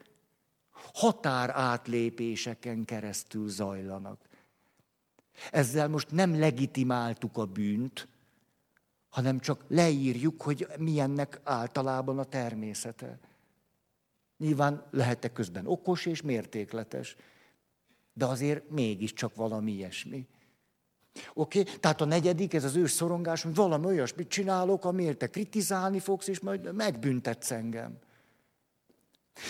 határátlépéseken keresztül zajlanak. Ezzel most nem legitimáltuk a bűnt, hanem csak leírjuk, hogy milyennek általában a természete. Nyilván lehetek közben okos és mértékletes, de azért mégiscsak valami ilyesmi. Oké? Tehát a negyedik, ez az ős szorongás, hogy valami olyasmit csinálok, amiért te kritizálni fogsz, és majd megbüntetsz engem.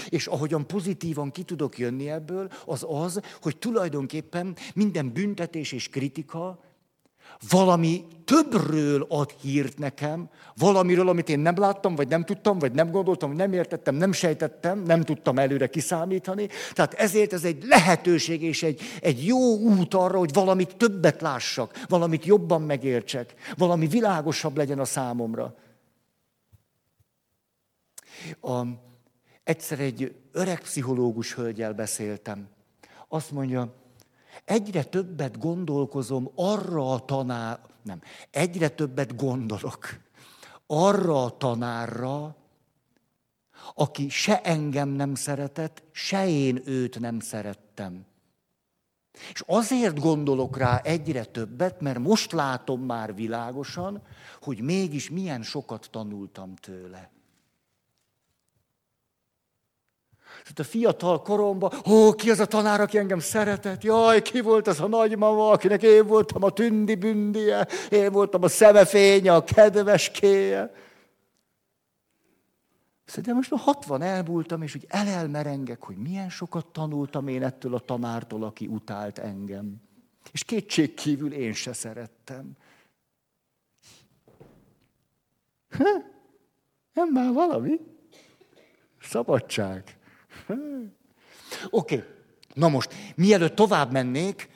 És ahogyan pozitívan ki tudok jönni ebből, az az, hogy tulajdonképpen minden büntetés és kritika valami többről ad hírt nekem, valamiről, amit én nem láttam, vagy nem tudtam, vagy nem gondoltam, vagy nem értettem, nem sejtettem, nem tudtam előre kiszámítani. Tehát ezért ez egy lehetőség és egy, egy jó út arra, hogy valamit többet lássak, valamit jobban megértsek, valami világosabb legyen a számomra. A, Egyszer egy öreg pszichológus hölgyel beszéltem. Azt mondja, egyre többet gondolkozom arra a tanár, nem, egyre többet gondolok arra a tanárra, aki se engem nem szeretett, se én őt nem szerettem. És azért gondolok rá egyre többet, mert most látom már világosan, hogy mégis milyen sokat tanultam tőle. Tehát a fiatal koromban, ó, ki az a tanár, aki engem szeretett? Jaj, ki volt az a nagymama, akinek én voltam a tündi bündie, én voltam a szemefénye, a kedveskéje. De most már 60 elbúltam, és úgy elelmerengek, hogy milyen sokat tanultam én ettől a tanártól, aki utált engem. És kétség kívül én se szerettem. Ha? Nem már valami? Szabadság. Oké, okay. na most, mielőtt tovább mennék,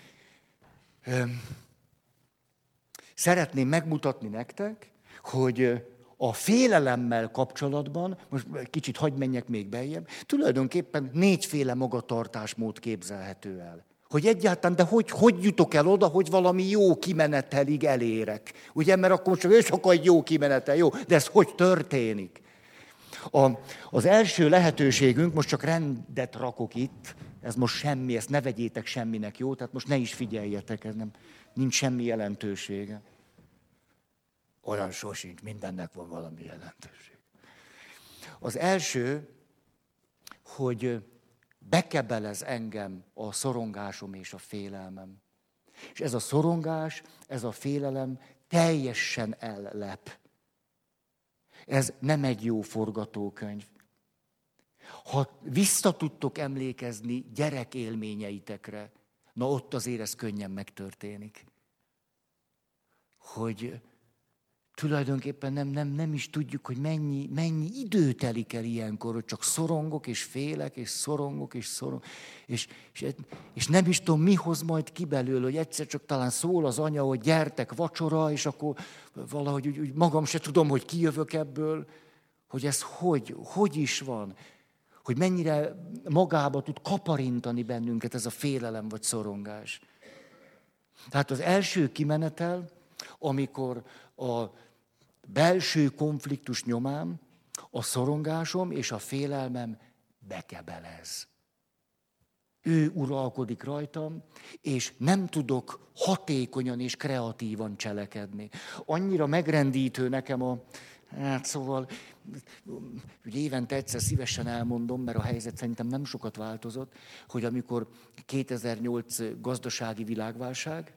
szeretném megmutatni nektek, hogy a félelemmel kapcsolatban, most kicsit hagyd menjek még beljebb, tulajdonképpen négyféle magatartásmód képzelhető el. Hogy egyáltalán, de hogy, hogy jutok el oda, hogy valami jó kimenetelig elérek? Ugye, mert akkor csak és akkor egy jó kimenetel, jó, de ez hogy történik? A, az első lehetőségünk, most csak rendet rakok itt, ez most semmi, ezt ne vegyétek semminek, jó? Tehát most ne is figyeljetek, ez nem, nincs semmi jelentősége. Olyan sosincs, mindennek van valami jelentőség. Az első, hogy bekebelez engem a szorongásom és a félelmem. És ez a szorongás, ez a félelem teljesen ellep. Ez nem egy jó forgatókönyv. Ha vissza tudtok emlékezni gyerek élményeitekre, na ott azért ez könnyen megtörténik. Hogy tulajdonképpen nem, nem, nem is tudjuk, hogy mennyi, mennyi idő telik el ilyenkor, hogy csak szorongok, és félek, és szorongok, és szorongok, és, és, és nem is tudom, mi hoz majd ki belőle, hogy egyszer csak talán szól az anya, hogy gyertek vacsora, és akkor valahogy úgy, úgy magam se tudom, hogy kijövök ebből, hogy ez hogy, hogy is van, hogy mennyire magába tud kaparintani bennünket ez a félelem vagy szorongás. Tehát az első kimenetel, amikor a belső konfliktus nyomán a szorongásom és a félelmem bekebelez. Ő uralkodik rajtam, és nem tudok hatékonyan és kreatívan cselekedni. Annyira megrendítő nekem a, hát szóval, ugye évente egyszer szívesen elmondom, mert a helyzet szerintem nem sokat változott, hogy amikor 2008 gazdasági világválság,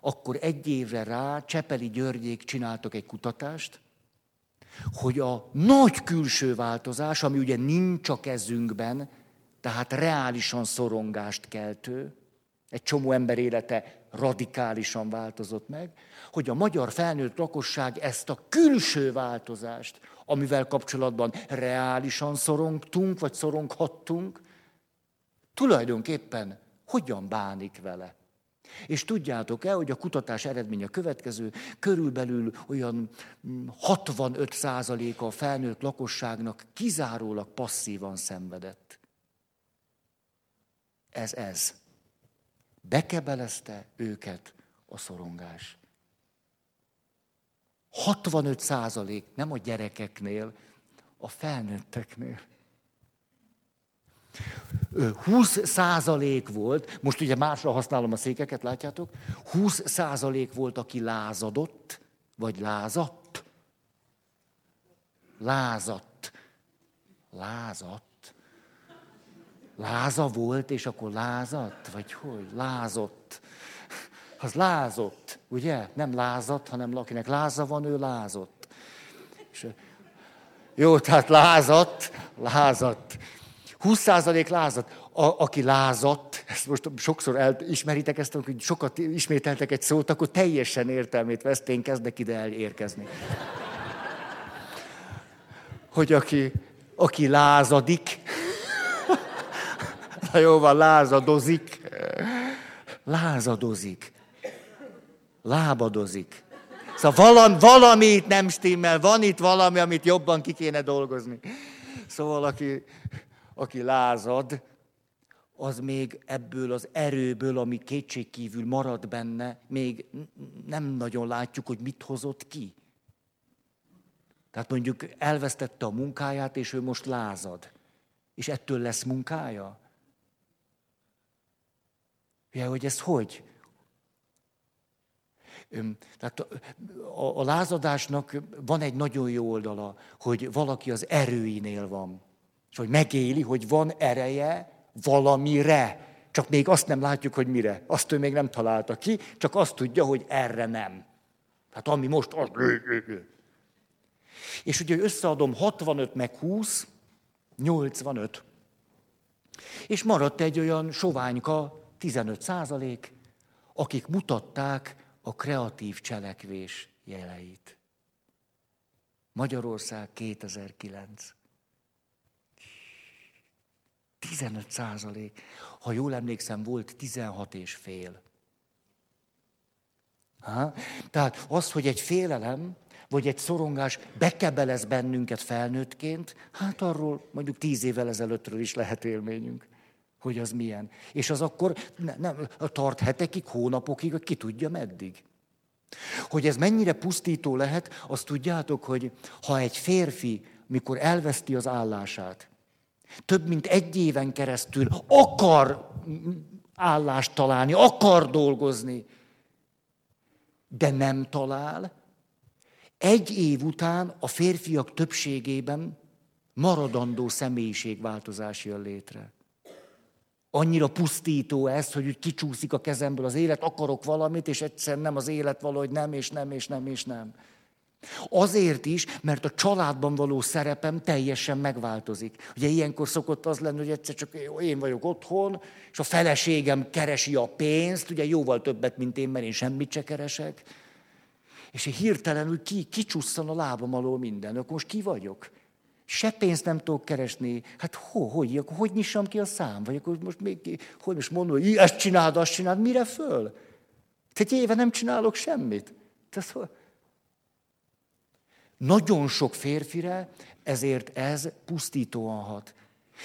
akkor egy évre rá Csepeli Györgyék csináltak egy kutatást, hogy a nagy külső változás, ami ugye nincs a kezünkben, tehát reálisan szorongást keltő, egy csomó ember élete radikálisan változott meg, hogy a magyar felnőtt lakosság ezt a külső változást, amivel kapcsolatban reálisan szorongtunk, vagy szoronghattunk, tulajdonképpen hogyan bánik vele. És tudjátok-e, hogy a kutatás eredménye a következő, körülbelül olyan 65%-a a felnőtt lakosságnak kizárólag passzívan szenvedett. Ez ez. Bekebelezte őket a szorongás. 65 százalék, nem a gyerekeknél, a felnőtteknél. 20 százalék volt, most ugye másra használom a székeket, látjátok? 20 százalék volt, aki lázadott, vagy lázadt. Lázadt. Lázadt. Láza volt, és akkor lázadt? Vagy hogy? Lázott. Az lázott, ugye? Nem lázadt, hanem akinek láza van, ő lázott. És, jó, tehát lázadt, lázadt. 20% lázadt. A, aki lázadt, ezt most sokszor elismeritek ezt, hogy sokat ismételtek egy szót, akkor teljesen értelmét veszt, én kezdek ide elérkezni. Hogy aki, aki lázadik, na jó van, lázadozik, lázadozik, lábadozik. Szóval valami, valamit nem stimmel, van itt valami, amit jobban ki kéne dolgozni. Szóval aki, aki lázad, az még ebből az erőből, ami kétségkívül marad benne, még nem nagyon látjuk, hogy mit hozott ki. Tehát mondjuk elvesztette a munkáját, és ő most lázad. És ettől lesz munkája? Ja, hogy ez hogy? Tehát a, a lázadásnak van egy nagyon jó oldala, hogy valaki az erőinél van. És hogy megéli, hogy van ereje valamire. Csak még azt nem látjuk, hogy mire. Azt ő még nem találta ki, csak azt tudja, hogy erre nem. Hát ami most az... És ugye összeadom 65 meg 20, 85. És maradt egy olyan soványka, 15 százalék, akik mutatták a kreatív cselekvés jeleit. Magyarország 2009. 15 százalék. Ha jól emlékszem, volt 16 és fél. Ha? Tehát az, hogy egy félelem, vagy egy szorongás bekebelez bennünket felnőttként, hát arról mondjuk tíz évvel ezelőttről is lehet élményünk. hogy az milyen. És az akkor ne, nem, tart hetekig, hónapokig, ki tudja meddig. Hogy ez mennyire pusztító lehet, azt tudjátok, hogy ha egy férfi, mikor elveszti az állását, több mint egy éven keresztül akar állást találni, akar dolgozni, de nem talál, egy év után a férfiak többségében maradandó személyiségváltozás jön létre. Annyira pusztító ez, hogy úgy kicsúszik a kezemből az élet, akarok valamit, és egyszerűen nem az élet valahogy nem, és nem, és nem, és nem. Azért is, mert a családban való szerepem teljesen megváltozik. Ugye ilyenkor szokott az lenni, hogy egyszer csak én vagyok otthon, és a feleségem keresi a pénzt, ugye jóval többet, mint én, mert én semmit se keresek. És én hirtelenül ki, kicsusszan a lábam alól minden. Akkor most ki vagyok? Se pénzt nem tudok keresni. Hát ho, hogy, akkor hogy nyissam ki a szám? Vagy akkor most még, hogy most mondom, hogy ezt csináld, azt csináld, mire föl? Egy éve nem csinálok semmit. Tehát, nagyon sok férfire ezért ez pusztítóan hat.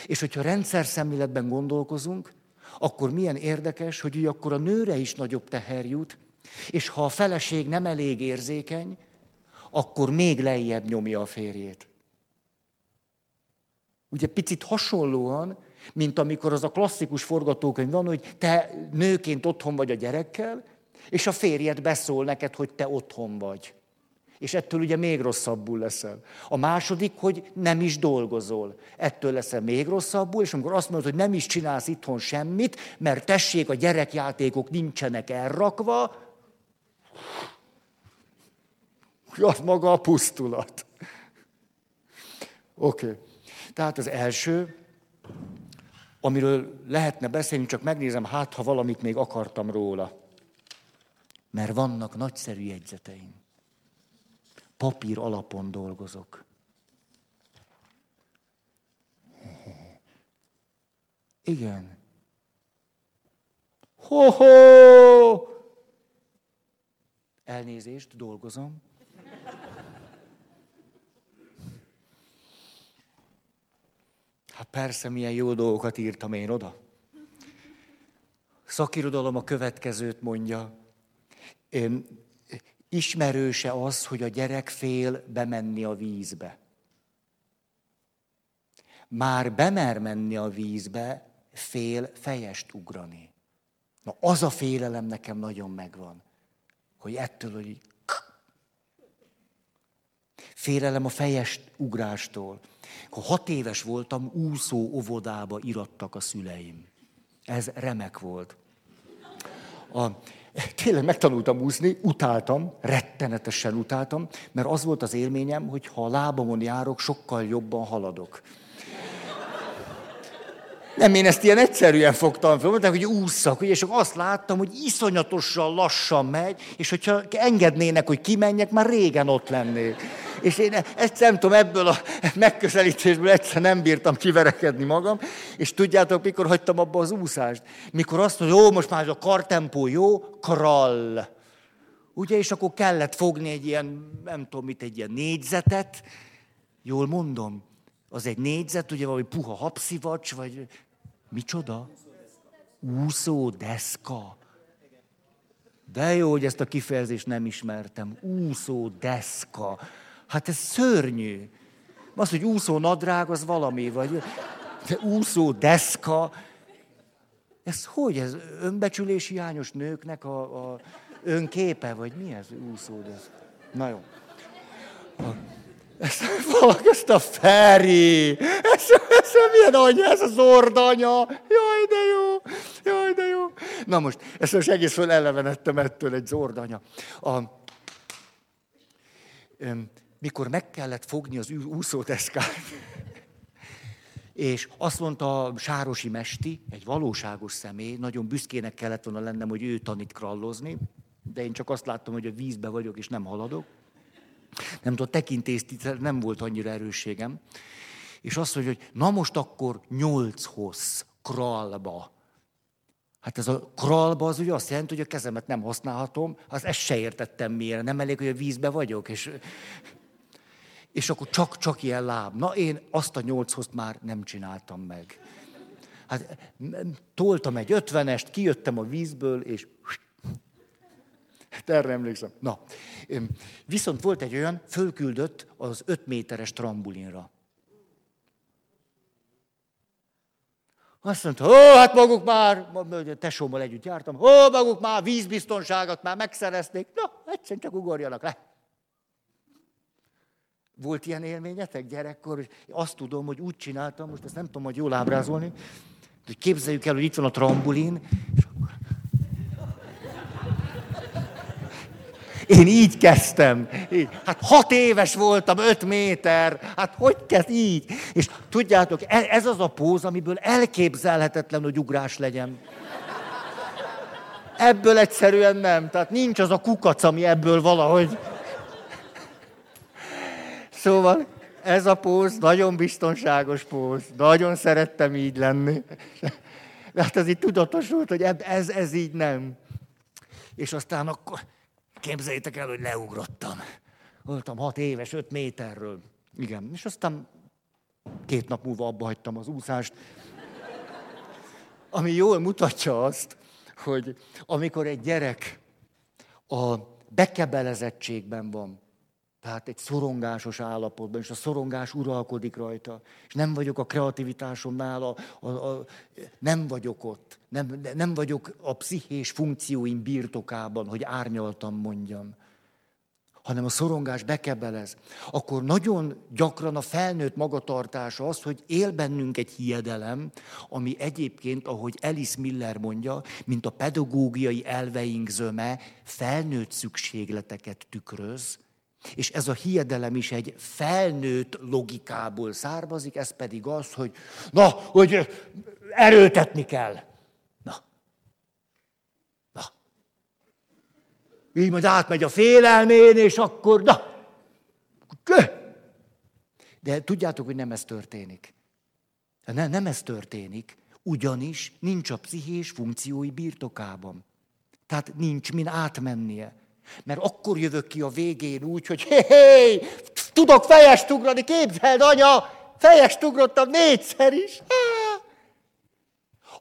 És hogyha rendszer szemléletben gondolkozunk, akkor milyen érdekes, hogy ugye akkor a nőre is nagyobb teher jut, és ha a feleség nem elég érzékeny, akkor még lejjebb nyomja a férjét. Ugye picit hasonlóan, mint amikor az a klasszikus forgatókönyv van, hogy te nőként otthon vagy a gyerekkel, és a férjed beszól neked, hogy te otthon vagy és ettől ugye még rosszabbul leszel. A második, hogy nem is dolgozol. Ettől leszel még rosszabbul, és amikor azt mondod, hogy nem is csinálsz itthon semmit, mert tessék, a gyerekjátékok nincsenek elrakva, az maga a pusztulat. Oké. Okay. Tehát az első, amiről lehetne beszélni, csak megnézem, hát ha valamit még akartam róla. Mert vannak nagyszerű jegyzeteim papír alapon dolgozok. Igen. Ho-ho! Elnézést, dolgozom. Hát persze, milyen jó dolgokat írtam én oda. Szakirodalom a következőt mondja. Én ismerőse az, hogy a gyerek fél bemenni a vízbe. Már bemer menni a vízbe, fél fejest ugrani. Na az a félelem nekem nagyon megvan, hogy ettől, hogy Félelem a fejes ugrástól. Ha hat éves voltam, úszó óvodába irattak a szüleim. Ez remek volt. A, tényleg megtanultam úszni, utáltam, rettenetesen utáltam, mert az volt az élményem, hogy ha a lábamon járok, sokkal jobban haladok. Nem, én ezt ilyen egyszerűen fogtam fel, mondták, hogy ússzak, és akkor azt láttam, hogy iszonyatosan lassan megy, és hogyha engednének, hogy kimenjek, már régen ott lennék. És én ezt nem tudom, ebből a megközelítésből egyszer nem bírtam kiverekedni magam, és tudjátok, mikor hagytam abba az úszást? Mikor azt mondja, jó, most már a kartempó jó, krall. Ugye, és akkor kellett fogni egy ilyen, nem tudom mit, egy ilyen négyzetet, jól mondom, az egy négyzet, ugye valami puha habszivacs, vagy micsoda? Úszó deszka. De jó, hogy ezt a kifejezést nem ismertem. Úszó deszka. Hát ez szörnyű. Az, hogy úszó nadrág, az valami, vagy de úszó deszka. Ez hogy? Ez önbecsülési hiányos nőknek a, a önképe, vagy mi ez úszó deszka? Na jó. A, ezt, valaki ezt a Feri, ez, ez milyen anya, ez az ordanya, jaj, de jó, jaj, de jó. Na most, ezt most egész föl elevenedtem ettől egy zordanya. A, mikor meg kellett fogni az úszódeszkát, és azt mondta Sárosi Mesti, egy valóságos személy, nagyon büszkének kellett volna lennem, hogy ő tanít krallozni, de én csak azt láttam, hogy a vízbe vagyok, és nem haladok. Nem tudom, tekintésztítel nem volt annyira erősségem. És azt mondja, hogy na most akkor nyolc hossz kralba. Hát ez a kralba az ugye azt jelenti, hogy a kezemet nem használhatom, az ezt se értettem miért. Nem elég, hogy a vízbe vagyok, és és akkor csak, csak ilyen láb. Na én azt a nyolchoz már nem csináltam meg. Hát toltam egy ötvenest, kijöttem a vízből, és erre emlékszem. Na, viszont volt egy olyan, fölküldött az öt méteres trambulinra. Azt mondta, ó, hát maguk már, tesómmal együtt jártam, ó, maguk már vízbiztonságot már megszerezték, na, egyszerűen csak ugorjanak le. Volt ilyen élményetek gyerekkor, és azt tudom, hogy úgy csináltam, most ezt nem tudom, hogy jól ábrázolni, hogy képzeljük el, hogy itt van a trambulin, és Én így kezdtem. Hát hat éves voltam, öt méter. Hát hogy kezd így? És tudjátok, e- ez az a póz, amiből elképzelhetetlen, hogy ugrás legyen. Ebből egyszerűen nem. Tehát nincs az a kukac, ami ebből valahogy... Szóval ez a póz nagyon biztonságos póz. Nagyon szerettem így lenni. De hát ez így tudatosult, hogy ez, ez így nem. És aztán akkor Képzeljétek el, hogy leugrottam. Voltam hat éves, öt méterről. Igen, és aztán két nap múlva abba hagytam az úszást. Ami jól mutatja azt, hogy amikor egy gyerek a bekebelezettségben van, tehát egy szorongásos állapotban, és a szorongás uralkodik rajta, és nem vagyok a kreativitásomnál, a, a, a, nem vagyok ott, nem, nem vagyok a pszichés funkcióim birtokában, hogy árnyaltam mondjam, hanem a szorongás bekebelez, akkor nagyon gyakran a felnőtt magatartása az, hogy él bennünk egy hiedelem, ami egyébként, ahogy Alice Miller mondja, mint a pedagógiai elveink zöme, felnőtt szükségleteket tükröz, és ez a hiedelem is egy felnőtt logikából származik, ez pedig az, hogy na, hogy erőltetni kell. Na. Na. Így majd átmegy a félelmén, és akkor na. De tudjátok, hogy nem ez történik. Nem, nem ez történik, ugyanis nincs a pszichés funkciói birtokában. Tehát nincs min átmennie. Mert akkor jövök ki a végén úgy, hogy hé, hé tudok fejest ugrani, képzeld, anya, fejest ugrottam négyszer is. Há.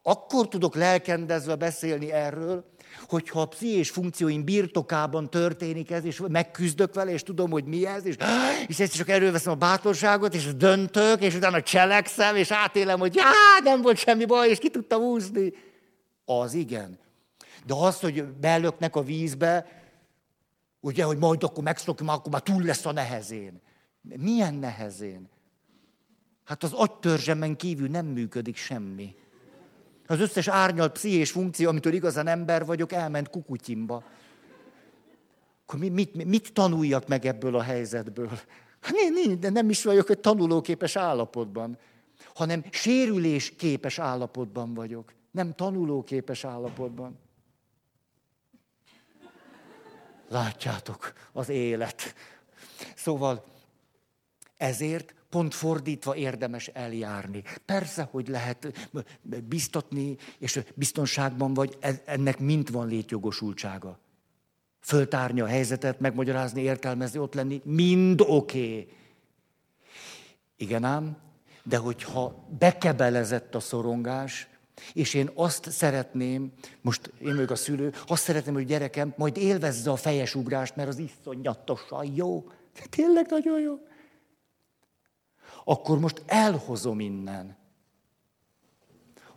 Akkor tudok lelkendezve beszélni erről, hogyha a pszichés funkcióim birtokában történik ez, és megküzdök vele, és tudom, hogy mi ez, és, és ezt csak előveszem a bátorságot, és döntök, és utána cselekszem, és átélem, hogy já, nem volt semmi baj, és ki tudtam úszni. Az igen. De az, hogy belöknek a vízbe, Ugye, hogy majd akkor megszokjuk, akkor már túl lesz a nehezén. Milyen nehezén? Hát az agytörzsemen kívül nem működik semmi. Az összes árnyalt pszichés funkció, amitől igazán ember vagyok, elment kukutyimba. Akkor mit, mit, mit tanuljak meg ebből a helyzetből? Hát de nem is vagyok egy tanulóképes állapotban, hanem sérülésképes állapotban vagyok. Nem tanulóképes állapotban. Látjátok, az élet. Szóval ezért pont fordítva érdemes eljárni. Persze, hogy lehet biztatni, és biztonságban vagy, ennek mind van létjogosultsága. Föltárni a helyzetet, megmagyarázni, értelmezni, ott lenni, mind oké. Okay. Igen ám, de hogyha bekebelezett a szorongás, és én azt szeretném, most én vagyok a szülő, azt szeretném, hogy gyerekem majd élvezze a fejes ugrást, mert az iszonyatosan jó. Tényleg nagyon jó. Akkor most elhozom innen.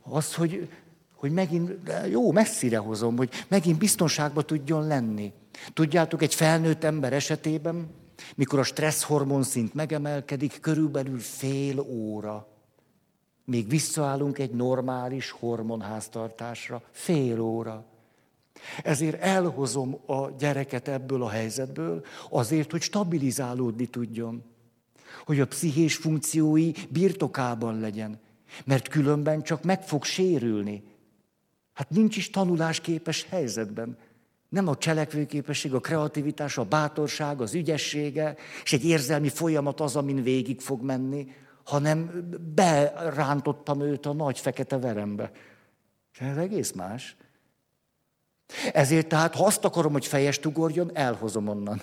Az, hogy, hogy megint, jó, messzire hozom, hogy megint biztonságba tudjon lenni. Tudjátok, egy felnőtt ember esetében, mikor a stresszhormon szint megemelkedik, körülbelül fél óra még visszaállunk egy normális hormonháztartásra, fél óra. Ezért elhozom a gyereket ebből a helyzetből, azért, hogy stabilizálódni tudjon. Hogy a pszichés funkciói birtokában legyen. Mert különben csak meg fog sérülni. Hát nincs is tanulásképes helyzetben. Nem a cselekvőképesség, a kreativitás, a bátorság, az ügyessége, és egy érzelmi folyamat az, amin végig fog menni, hanem berántottam őt a nagy fekete verembe. Ez egész más. Ezért tehát, ha azt akarom, hogy fejest ugorjon, elhozom onnan.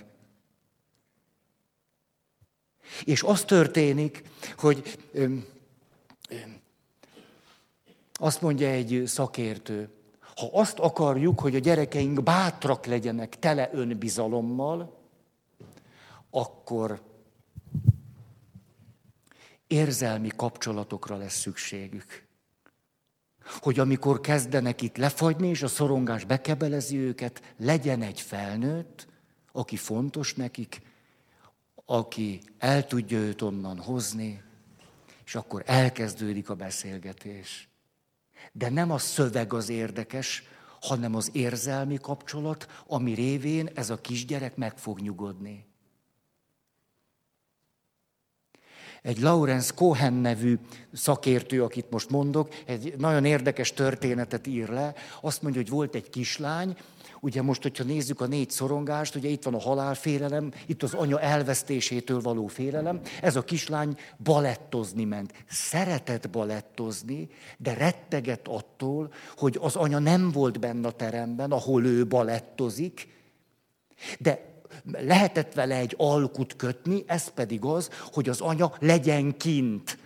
És az történik, hogy Azt mondja egy szakértő, ha azt akarjuk, hogy a gyerekeink bátrak legyenek, tele önbizalommal, akkor érzelmi kapcsolatokra lesz szükségük. Hogy amikor kezdenek itt lefagyni, és a szorongás bekebelezi őket, legyen egy felnőtt, aki fontos nekik, aki el tudja őt onnan hozni, és akkor elkezdődik a beszélgetés. De nem a szöveg az érdekes, hanem az érzelmi kapcsolat, ami révén ez a kisgyerek meg fog nyugodni. Egy Lawrence Cohen nevű szakértő, akit most mondok, egy nagyon érdekes történetet ír le. Azt mondja, hogy volt egy kislány, Ugye most, hogyha nézzük a négy szorongást, ugye itt van a halálfélelem, itt az anya elvesztésétől való félelem. Ez a kislány balettozni ment. Szeretett balettozni, de retteget attól, hogy az anya nem volt benne a teremben, ahol ő balettozik, de lehetett vele egy alkut kötni, ez pedig az, hogy az anya legyen kint.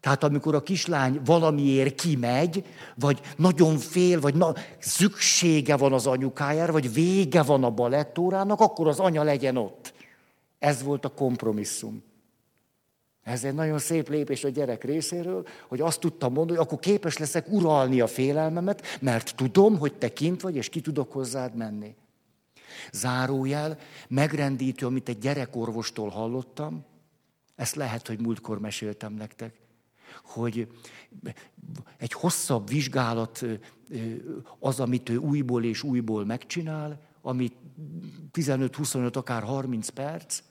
Tehát amikor a kislány valamiért kimegy, vagy nagyon fél, vagy na, szüksége van az anyukájára, vagy vége van a balettórának, akkor az anya legyen ott. Ez volt a kompromisszum. Ez egy nagyon szép lépés a gyerek részéről, hogy azt tudtam mondani, hogy akkor képes leszek uralni a félelmemet, mert tudom, hogy te kint vagy, és ki tudok hozzád menni. Zárójel, megrendítő, amit egy gyerekorvostól hallottam, ezt lehet, hogy múltkor meséltem nektek hogy egy hosszabb vizsgálat az, amit ő újból és újból megcsinál, ami 15-25, akár 30 perc,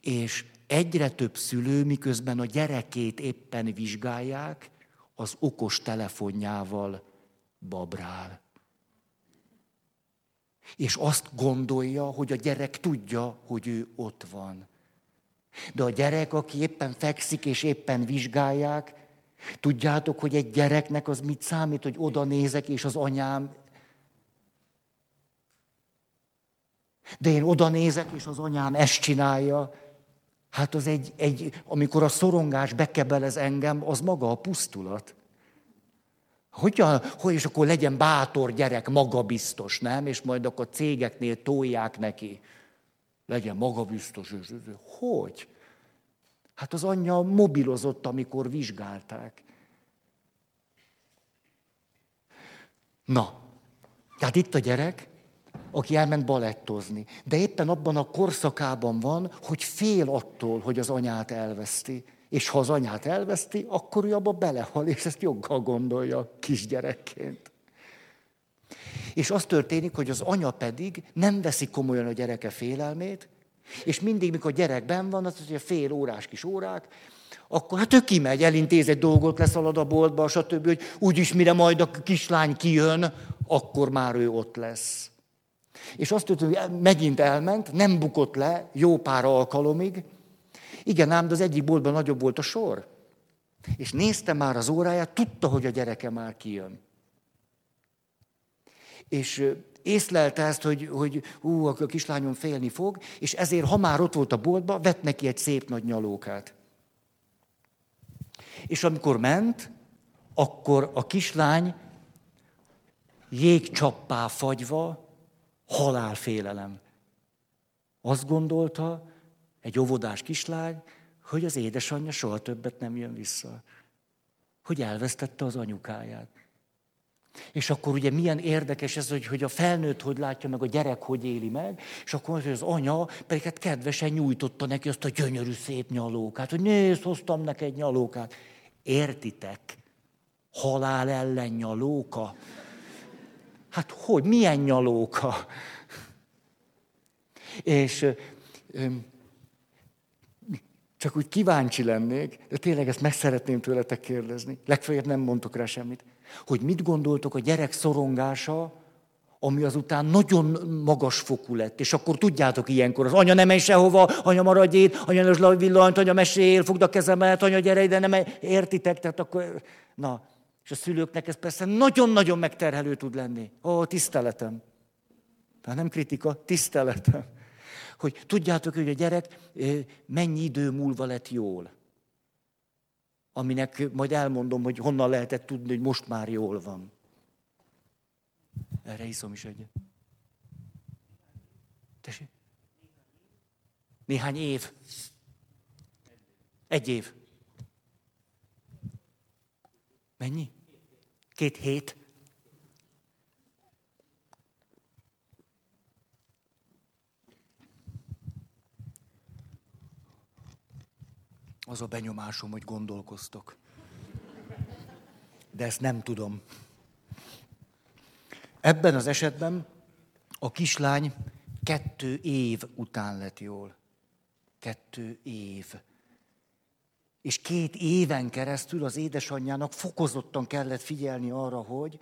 és egyre több szülő, miközben a gyerekét éppen vizsgálják, az okos telefonjával babrál. És azt gondolja, hogy a gyerek tudja, hogy ő ott van. De a gyerek, aki éppen fekszik és éppen vizsgálják, tudjátok, hogy egy gyereknek az mit számít, hogy oda nézek, és az anyám. De én oda nézek, és az anyám ezt csinálja. Hát az egy, egy amikor a szorongás bekebelez engem, az maga a pusztulat. Hogyan, hogy és akkor legyen bátor gyerek, magabiztos, nem? És majd akkor cégeknél tolják neki legyen magabiztos. Hogy? Hát az anyja mobilozott, amikor vizsgálták. Na, tehát itt a gyerek, aki elment balettozni. De éppen abban a korszakában van, hogy fél attól, hogy az anyát elveszti. És ha az anyát elveszti, akkor ő abba belehal, és ezt joggal gondolja kisgyerekként. És az történik, hogy az anya pedig nem veszi komolyan a gyereke félelmét, és mindig, mikor a gyerek ben van, az ugye fél órás kis órák, akkor hát ő kimegy, elintéz egy dolgot, leszalad a boltba, stb., hogy úgyis mire majd a kislány kijön, akkor már ő ott lesz. És azt tudja, hogy megint elment, nem bukott le jó pár alkalomig. Igen, ám, de az egyik boltban nagyobb volt a sor. És nézte már az óráját, tudta, hogy a gyereke már kijön és észlelte ezt, hogy, hogy ú, a kislányom félni fog, és ezért, ha már ott volt a boltba, vett neki egy szép nagy nyalókát. És amikor ment, akkor a kislány jégcsappá fagyva, halálfélelem. Azt gondolta egy óvodás kislány, hogy az édesanyja soha többet nem jön vissza. Hogy elvesztette az anyukáját. És akkor ugye milyen érdekes ez, hogy, hogy a felnőtt hogy látja meg, a gyerek hogy éli meg, és akkor az anya pedig hát kedvesen nyújtotta neki azt a gyönyörű szép nyalókát, hogy nézd, hoztam neki egy nyalókát. Értitek? Halál ellen nyalóka? Hát hogy, milyen nyalóka? És csak úgy kíváncsi lennék, de tényleg ezt meg szeretném tőletek kérdezni. Legfeljebb nem mondtok rá semmit hogy mit gondoltok a gyerek szorongása, ami azután nagyon magas fokú lett. És akkor tudjátok ilyenkor, az anya nem menj sehova, anya maradj itt, anya ne villanyt, anya mesél, fogd a kezemet, anya gyere ide, nem értitek, tehát akkor... Na, és a szülőknek ez persze nagyon-nagyon megterhelő tud lenni. Ó, tiszteletem. Tehát nem kritika, tiszteletem. Hogy tudjátok, hogy a gyerek mennyi idő múlva lett jól. aminek majd elmondom, hogy honnan lehetett tudni, hogy most már jól van. Erre iszom is egyet. Tessék? Néhány év. Egy év. Mennyi? Két hét. Az a benyomásom, hogy gondolkoztok. De ezt nem tudom. Ebben az esetben a kislány kettő év után lett jól. Kettő év. És két éven keresztül az édesanyjának fokozottan kellett figyelni arra, hogy,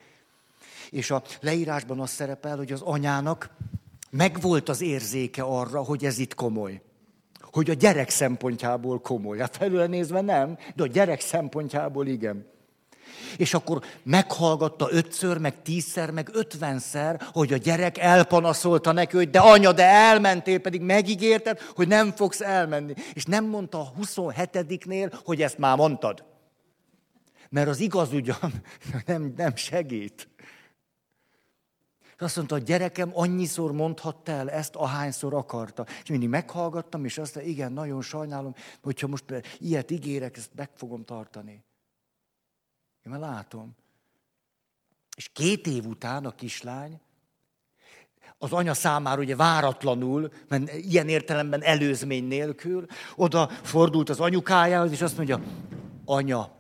és a leírásban az szerepel, hogy az anyának megvolt az érzéke arra, hogy ez itt komoly. Hogy a gyerek szempontjából komoly. Hát felül nézve nem, de a gyerek szempontjából igen. És akkor meghallgatta ötször, meg tízszer, meg ötvenszer, hogy a gyerek elpanaszolta neki, hogy de anya, de elmentél, pedig megígérted, hogy nem fogsz elmenni. És nem mondta a 27-nél, hogy ezt már mondtad. Mert az igaz ugyan nem, nem segít. És azt mondta, a gyerekem annyiszor mondhatta el ezt, ahányszor akarta. És mindig meghallgattam, és azt mondta, igen, nagyon sajnálom, hogyha most ilyet ígérek, ezt meg fogom tartani. Én már látom. És két év után a kislány, az anya számára ugye váratlanul, mert ilyen értelemben előzmény nélkül, oda fordult az anyukájához, és azt mondja, anya,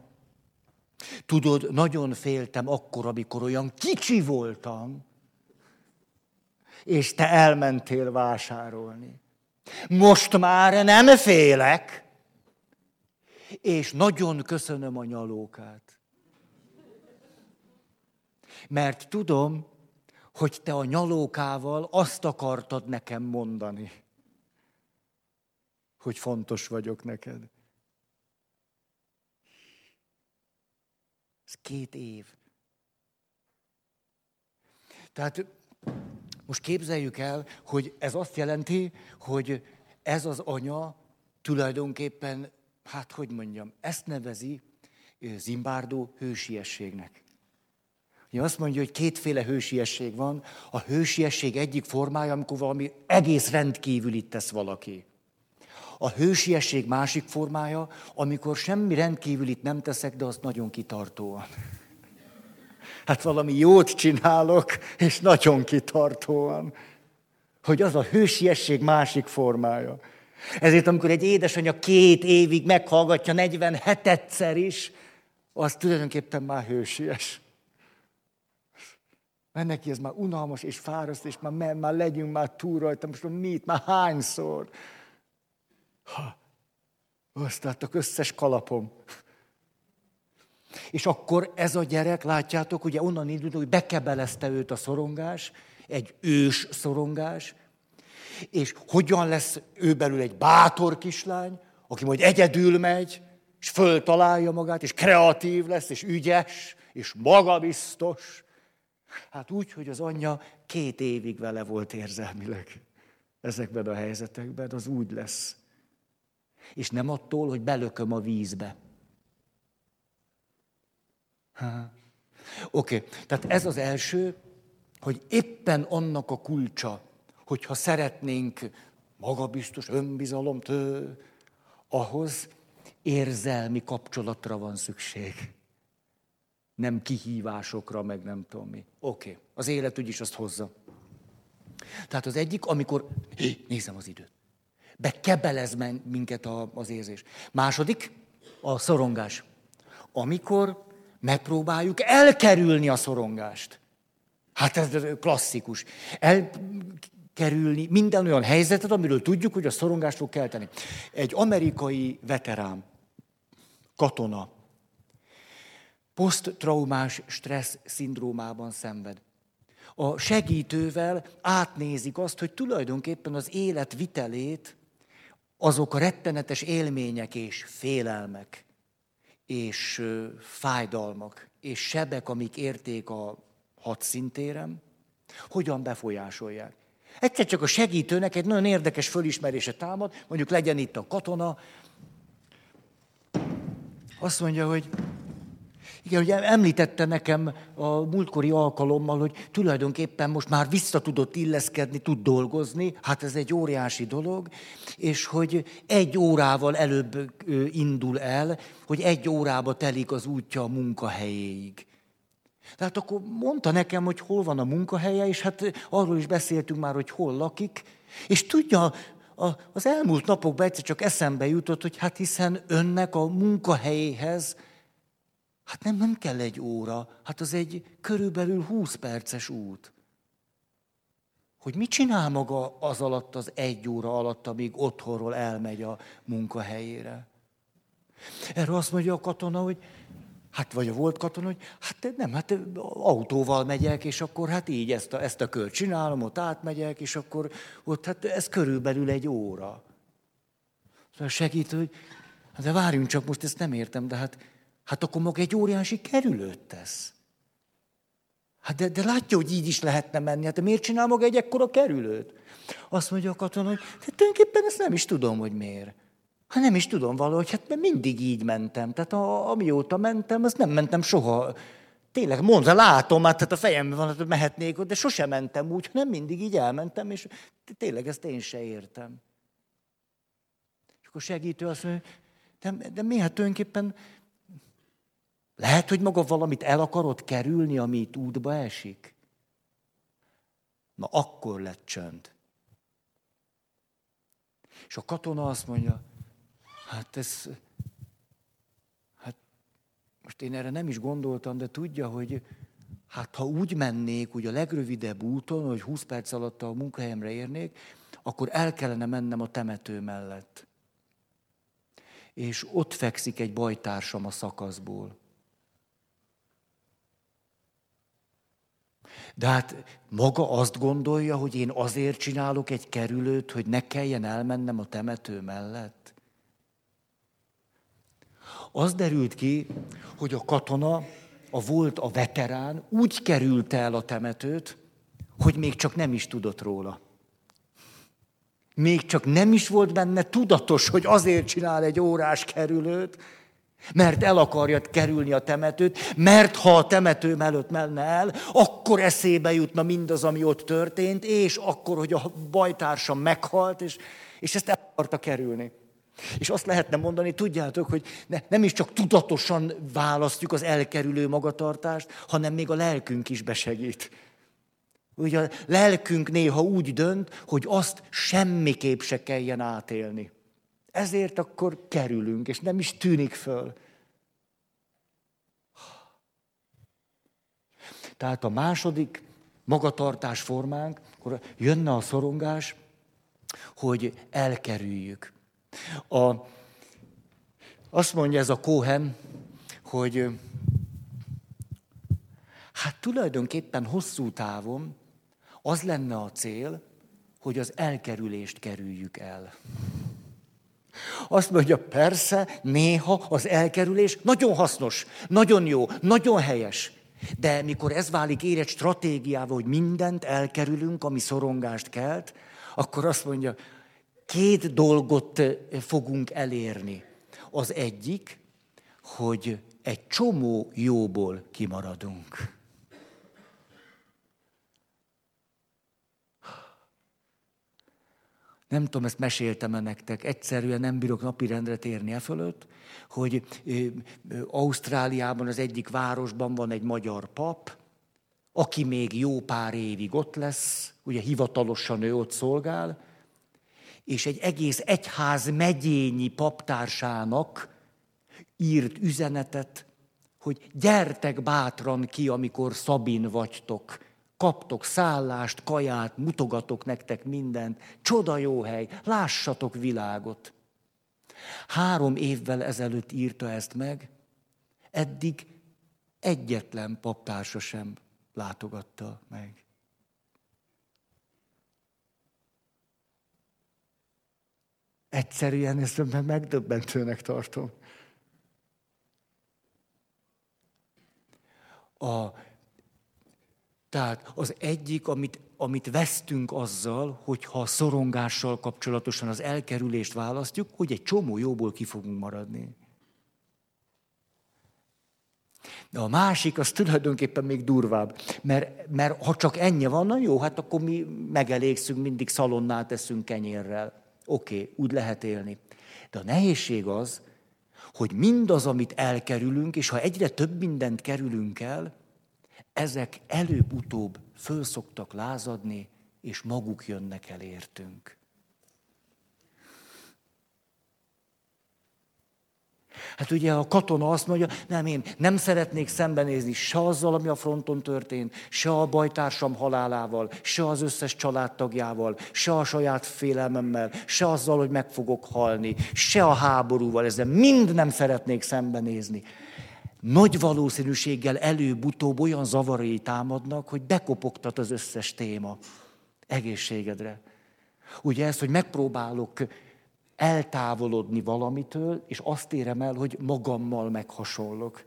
tudod, nagyon féltem akkor, amikor olyan kicsi voltam, és te elmentél vásárolni. Most már nem félek, és nagyon köszönöm a nyalókát mert tudom, hogy te a nyalókával azt akartad nekem mondani, hogy fontos vagyok neked. Ez két év. Tehát most képzeljük el, hogy ez azt jelenti, hogy ez az anya tulajdonképpen, hát hogy mondjam, ezt nevezi Zimbárdó hősiességnek. Ugye azt mondja, hogy kétféle hősiesség van. A hősiesség egyik formája, amikor valami egész rendkívülit tesz valaki. A hősiesség másik formája, amikor semmi rendkívülit nem teszek, de azt nagyon kitartóan. Hát valami jót csinálok, és nagyon kitartóan. Hogy az a hősiesség másik formája. Ezért, amikor egy édesanyja két évig meghallgatja 47-szer is, az tulajdonképpen már hősies. Mert neki ez már unalmas és fáraszt, és már, már legyünk már túl rajta, most már mit, már hányszor. Ha, osztáltak összes kalapom. És akkor ez a gyerek, látjátok, ugye onnan indult, hogy bekebelezte őt a szorongás, egy ős szorongás, és hogyan lesz ő belül egy bátor kislány, aki majd egyedül megy, és föltalálja magát, és kreatív lesz, és ügyes, és magabiztos, Hát úgy, hogy az anyja két évig vele volt érzelmileg ezekben a helyzetekben, az úgy lesz. És nem attól, hogy belököm a vízbe. Oké, okay. tehát ez az első, hogy éppen annak a kulcsa, hogyha szeretnénk magabiztos önbizalomtől, ahhoz érzelmi kapcsolatra van szükség nem kihívásokra, meg nem tudom mi. Oké, okay. az élet úgyis azt hozza. Tehát az egyik, amikor, nézem az időt, bekebelez minket az érzés. Második, a szorongás. Amikor megpróbáljuk elkerülni a szorongást. Hát ez klasszikus. Elkerülni minden olyan helyzetet, amiről tudjuk, hogy a szorongást fog kelteni. Egy amerikai veterán, katona, poszttraumás stressz szindrómában szenved. A segítővel átnézik azt, hogy tulajdonképpen az élet vitelét azok a rettenetes élmények és félelmek, és fájdalmak, és sebek, amik érték a hadszintérem, hogyan befolyásolják. Egyszer csak a segítőnek egy nagyon érdekes fölismerése támad, mondjuk legyen itt a katona, Azt mondja, hogy igen, ugye említette nekem a múltkori alkalommal, hogy tulajdonképpen most már vissza tudott illeszkedni, tud dolgozni, hát ez egy óriási dolog, és hogy egy órával előbb indul el, hogy egy órába telik az útja a munkahelyéig. Tehát akkor mondta nekem, hogy hol van a munkahelye, és hát arról is beszéltünk már, hogy hol lakik, és tudja, az elmúlt napokban egyszer csak eszembe jutott, hogy hát hiszen önnek a munkahelyéhez Hát nem, nem kell egy óra, hát az egy körülbelül 20 perces út. Hogy mit csinál maga az alatt, az egy óra alatt, amíg otthonról elmegy a munkahelyére? Erről azt mondja a katona, hogy hát vagy a volt katona, hogy hát nem, hát autóval megyek, és akkor hát így ezt a, ezt a kört csinálom, ott átmegyek, és akkor ott hát ez körülbelül egy óra. Szóval segít, hogy de várjunk csak, most ezt nem értem, de hát Hát akkor maga egy óriási kerülőt tesz. Hát de, de látja, hogy így is lehetne menni. Hát de miért csinál maga egy ekkora kerülőt? Azt mondja a katona, hogy hát tulajdonképpen ezt nem is tudom, hogy miért. Hát nem is tudom valahogy, hát mert mindig így mentem. Tehát a, amióta mentem, azt nem mentem soha. Tényleg, mondza, látom, hát, hát a fejemben van, hogy mehetnék de sosem mentem úgy, nem mindig így elmentem, és tényleg ezt én se értem. És akkor segítő azt mondja, de, de mi hát tulajdonképpen lehet, hogy maga valamit el akarod kerülni, ami itt útba esik? Na akkor lett csönd. És a katona azt mondja, hát ez, hát most én erre nem is gondoltam, de tudja, hogy hát ha úgy mennék, úgy a legrövidebb úton, hogy 20 perc alatt a munkahelyemre érnék, akkor el kellene mennem a temető mellett. És ott fekszik egy bajtársam a szakaszból. De hát maga azt gondolja, hogy én azért csinálok egy kerülőt, hogy ne kelljen elmennem a temető mellett. Az derült ki, hogy a katona, a volt a veterán úgy került el a temetőt, hogy még csak nem is tudott róla. Még csak nem is volt benne tudatos, hogy azért csinál egy órás kerülőt, mert el akarja kerülni a temetőt, mert ha a temető előtt menne el, akkor eszébe jutna mindaz, ami ott történt, és akkor, hogy a bajtársam meghalt, és, és ezt el akarta kerülni. És azt lehetne mondani, tudjátok, hogy ne, nem is csak tudatosan választjuk az elkerülő magatartást, hanem még a lelkünk is besegít. Ugye a lelkünk néha úgy dönt, hogy azt semmiképp se kelljen átélni. Ezért akkor kerülünk, és nem is tűnik föl. Tehát a második magatartás formánk, akkor jönne a szorongás, hogy elkerüljük. A, azt mondja ez a Cohen, hogy hát tulajdonképpen hosszú távon az lenne a cél, hogy az elkerülést kerüljük el. Azt mondja, persze, néha az elkerülés nagyon hasznos, nagyon jó, nagyon helyes. De mikor ez válik érett stratégiával, hogy mindent elkerülünk, ami szorongást kelt, akkor azt mondja, két dolgot fogunk elérni. Az egyik, hogy egy csomó jóból kimaradunk. Nem tudom, ezt meséltem-e nektek, egyszerűen nem bírok napirendre térni e fölött, hogy Ausztráliában az egyik városban van egy magyar pap, aki még jó pár évig ott lesz, ugye hivatalosan ő ott szolgál, és egy egész egyház megyényi paptársának írt üzenetet, hogy gyertek bátran ki, amikor Szabin vagytok, kaptok szállást, kaját, mutogatok nektek mindent, csoda jó hely, lássatok világot. Három évvel ezelőtt írta ezt meg, eddig egyetlen paptársa sem látogatta meg. Egyszerűen ezt megdöbbentőnek tartom. A tehát az egyik, amit, amit vesztünk azzal, hogyha a szorongással kapcsolatosan az elkerülést választjuk, hogy egy csomó jóból ki fogunk maradni. De a másik, az tulajdonképpen még durvább. Mert, mert ha csak ennyi van, na jó, hát akkor mi megelégszünk, mindig szalonnát teszünk kenyérrel. Oké, okay, úgy lehet élni. De a nehézség az, hogy mindaz, amit elkerülünk, és ha egyre több mindent kerülünk el, ezek előbb-utóbb föl szoktak lázadni, és maguk jönnek el értünk. Hát ugye a katona azt mondja, nem, én nem szeretnék szembenézni se azzal, ami a fronton történt, se a bajtársam halálával, se az összes családtagjával, se a saját félelmemmel, se azzal, hogy meg fogok halni, se a háborúval, ezzel mind nem szeretnék szembenézni. Nagy valószínűséggel előbb-utóbb olyan zavarai támadnak, hogy bekopogtat az összes téma egészségedre. Ugye ez, hogy megpróbálok eltávolodni valamitől, és azt érem el, hogy magammal meghasonlok.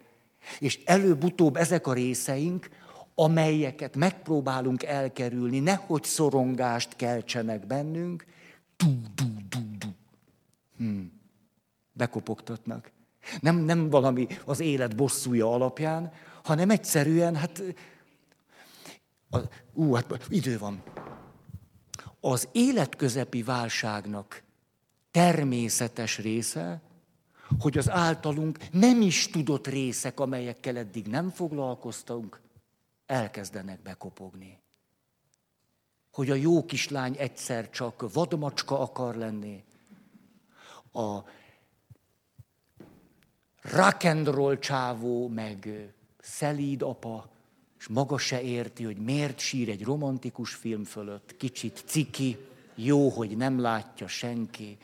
És előbb-utóbb ezek a részeink, amelyeket megpróbálunk elkerülni, nehogy szorongást keltsenek bennünk, du, du, du, du. Hmm. Bekopogtatnak. Nem, nem valami az élet bosszúja alapján, hanem egyszerűen, hát, a, ú, hát idő van. Az életközepi válságnak természetes része, hogy az általunk nem is tudott részek, amelyekkel eddig nem foglalkoztunk, elkezdenek bekopogni. Hogy a jó kislány egyszer csak vadmacska akar lenni. A rock and roll csávó, meg szelíd apa, és maga se érti, hogy miért sír egy romantikus film fölött, kicsit ciki, jó, hogy nem látja senki.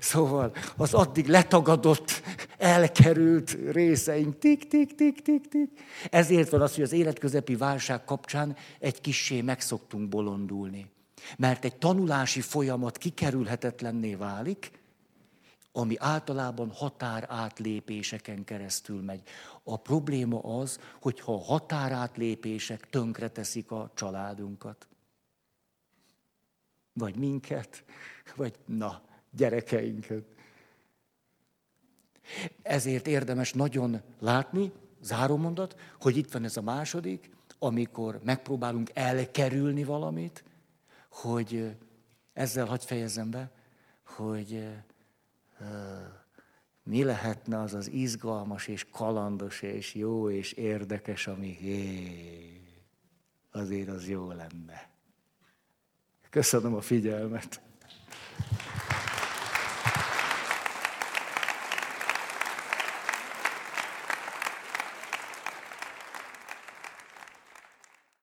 Szóval az addig letagadott, elkerült részeink, tik, tik, tik, tik, tik. Ezért van az, hogy az életközepi válság kapcsán egy kissé megszoktunk bolondulni. Mert egy tanulási folyamat kikerülhetetlenné válik, ami általában határátlépéseken keresztül megy. A probléma az, hogyha a határátlépések tönkreteszik a családunkat. Vagy minket, vagy na, gyerekeinket. Ezért érdemes nagyon látni, zárómondat, hogy itt van ez a második, amikor megpróbálunk elkerülni valamit, hogy ezzel hagy fejezzem be, hogy mi lehetne az az izgalmas és kalandos és jó és érdekes, ami hé, azért az jó lenne. Köszönöm a figyelmet.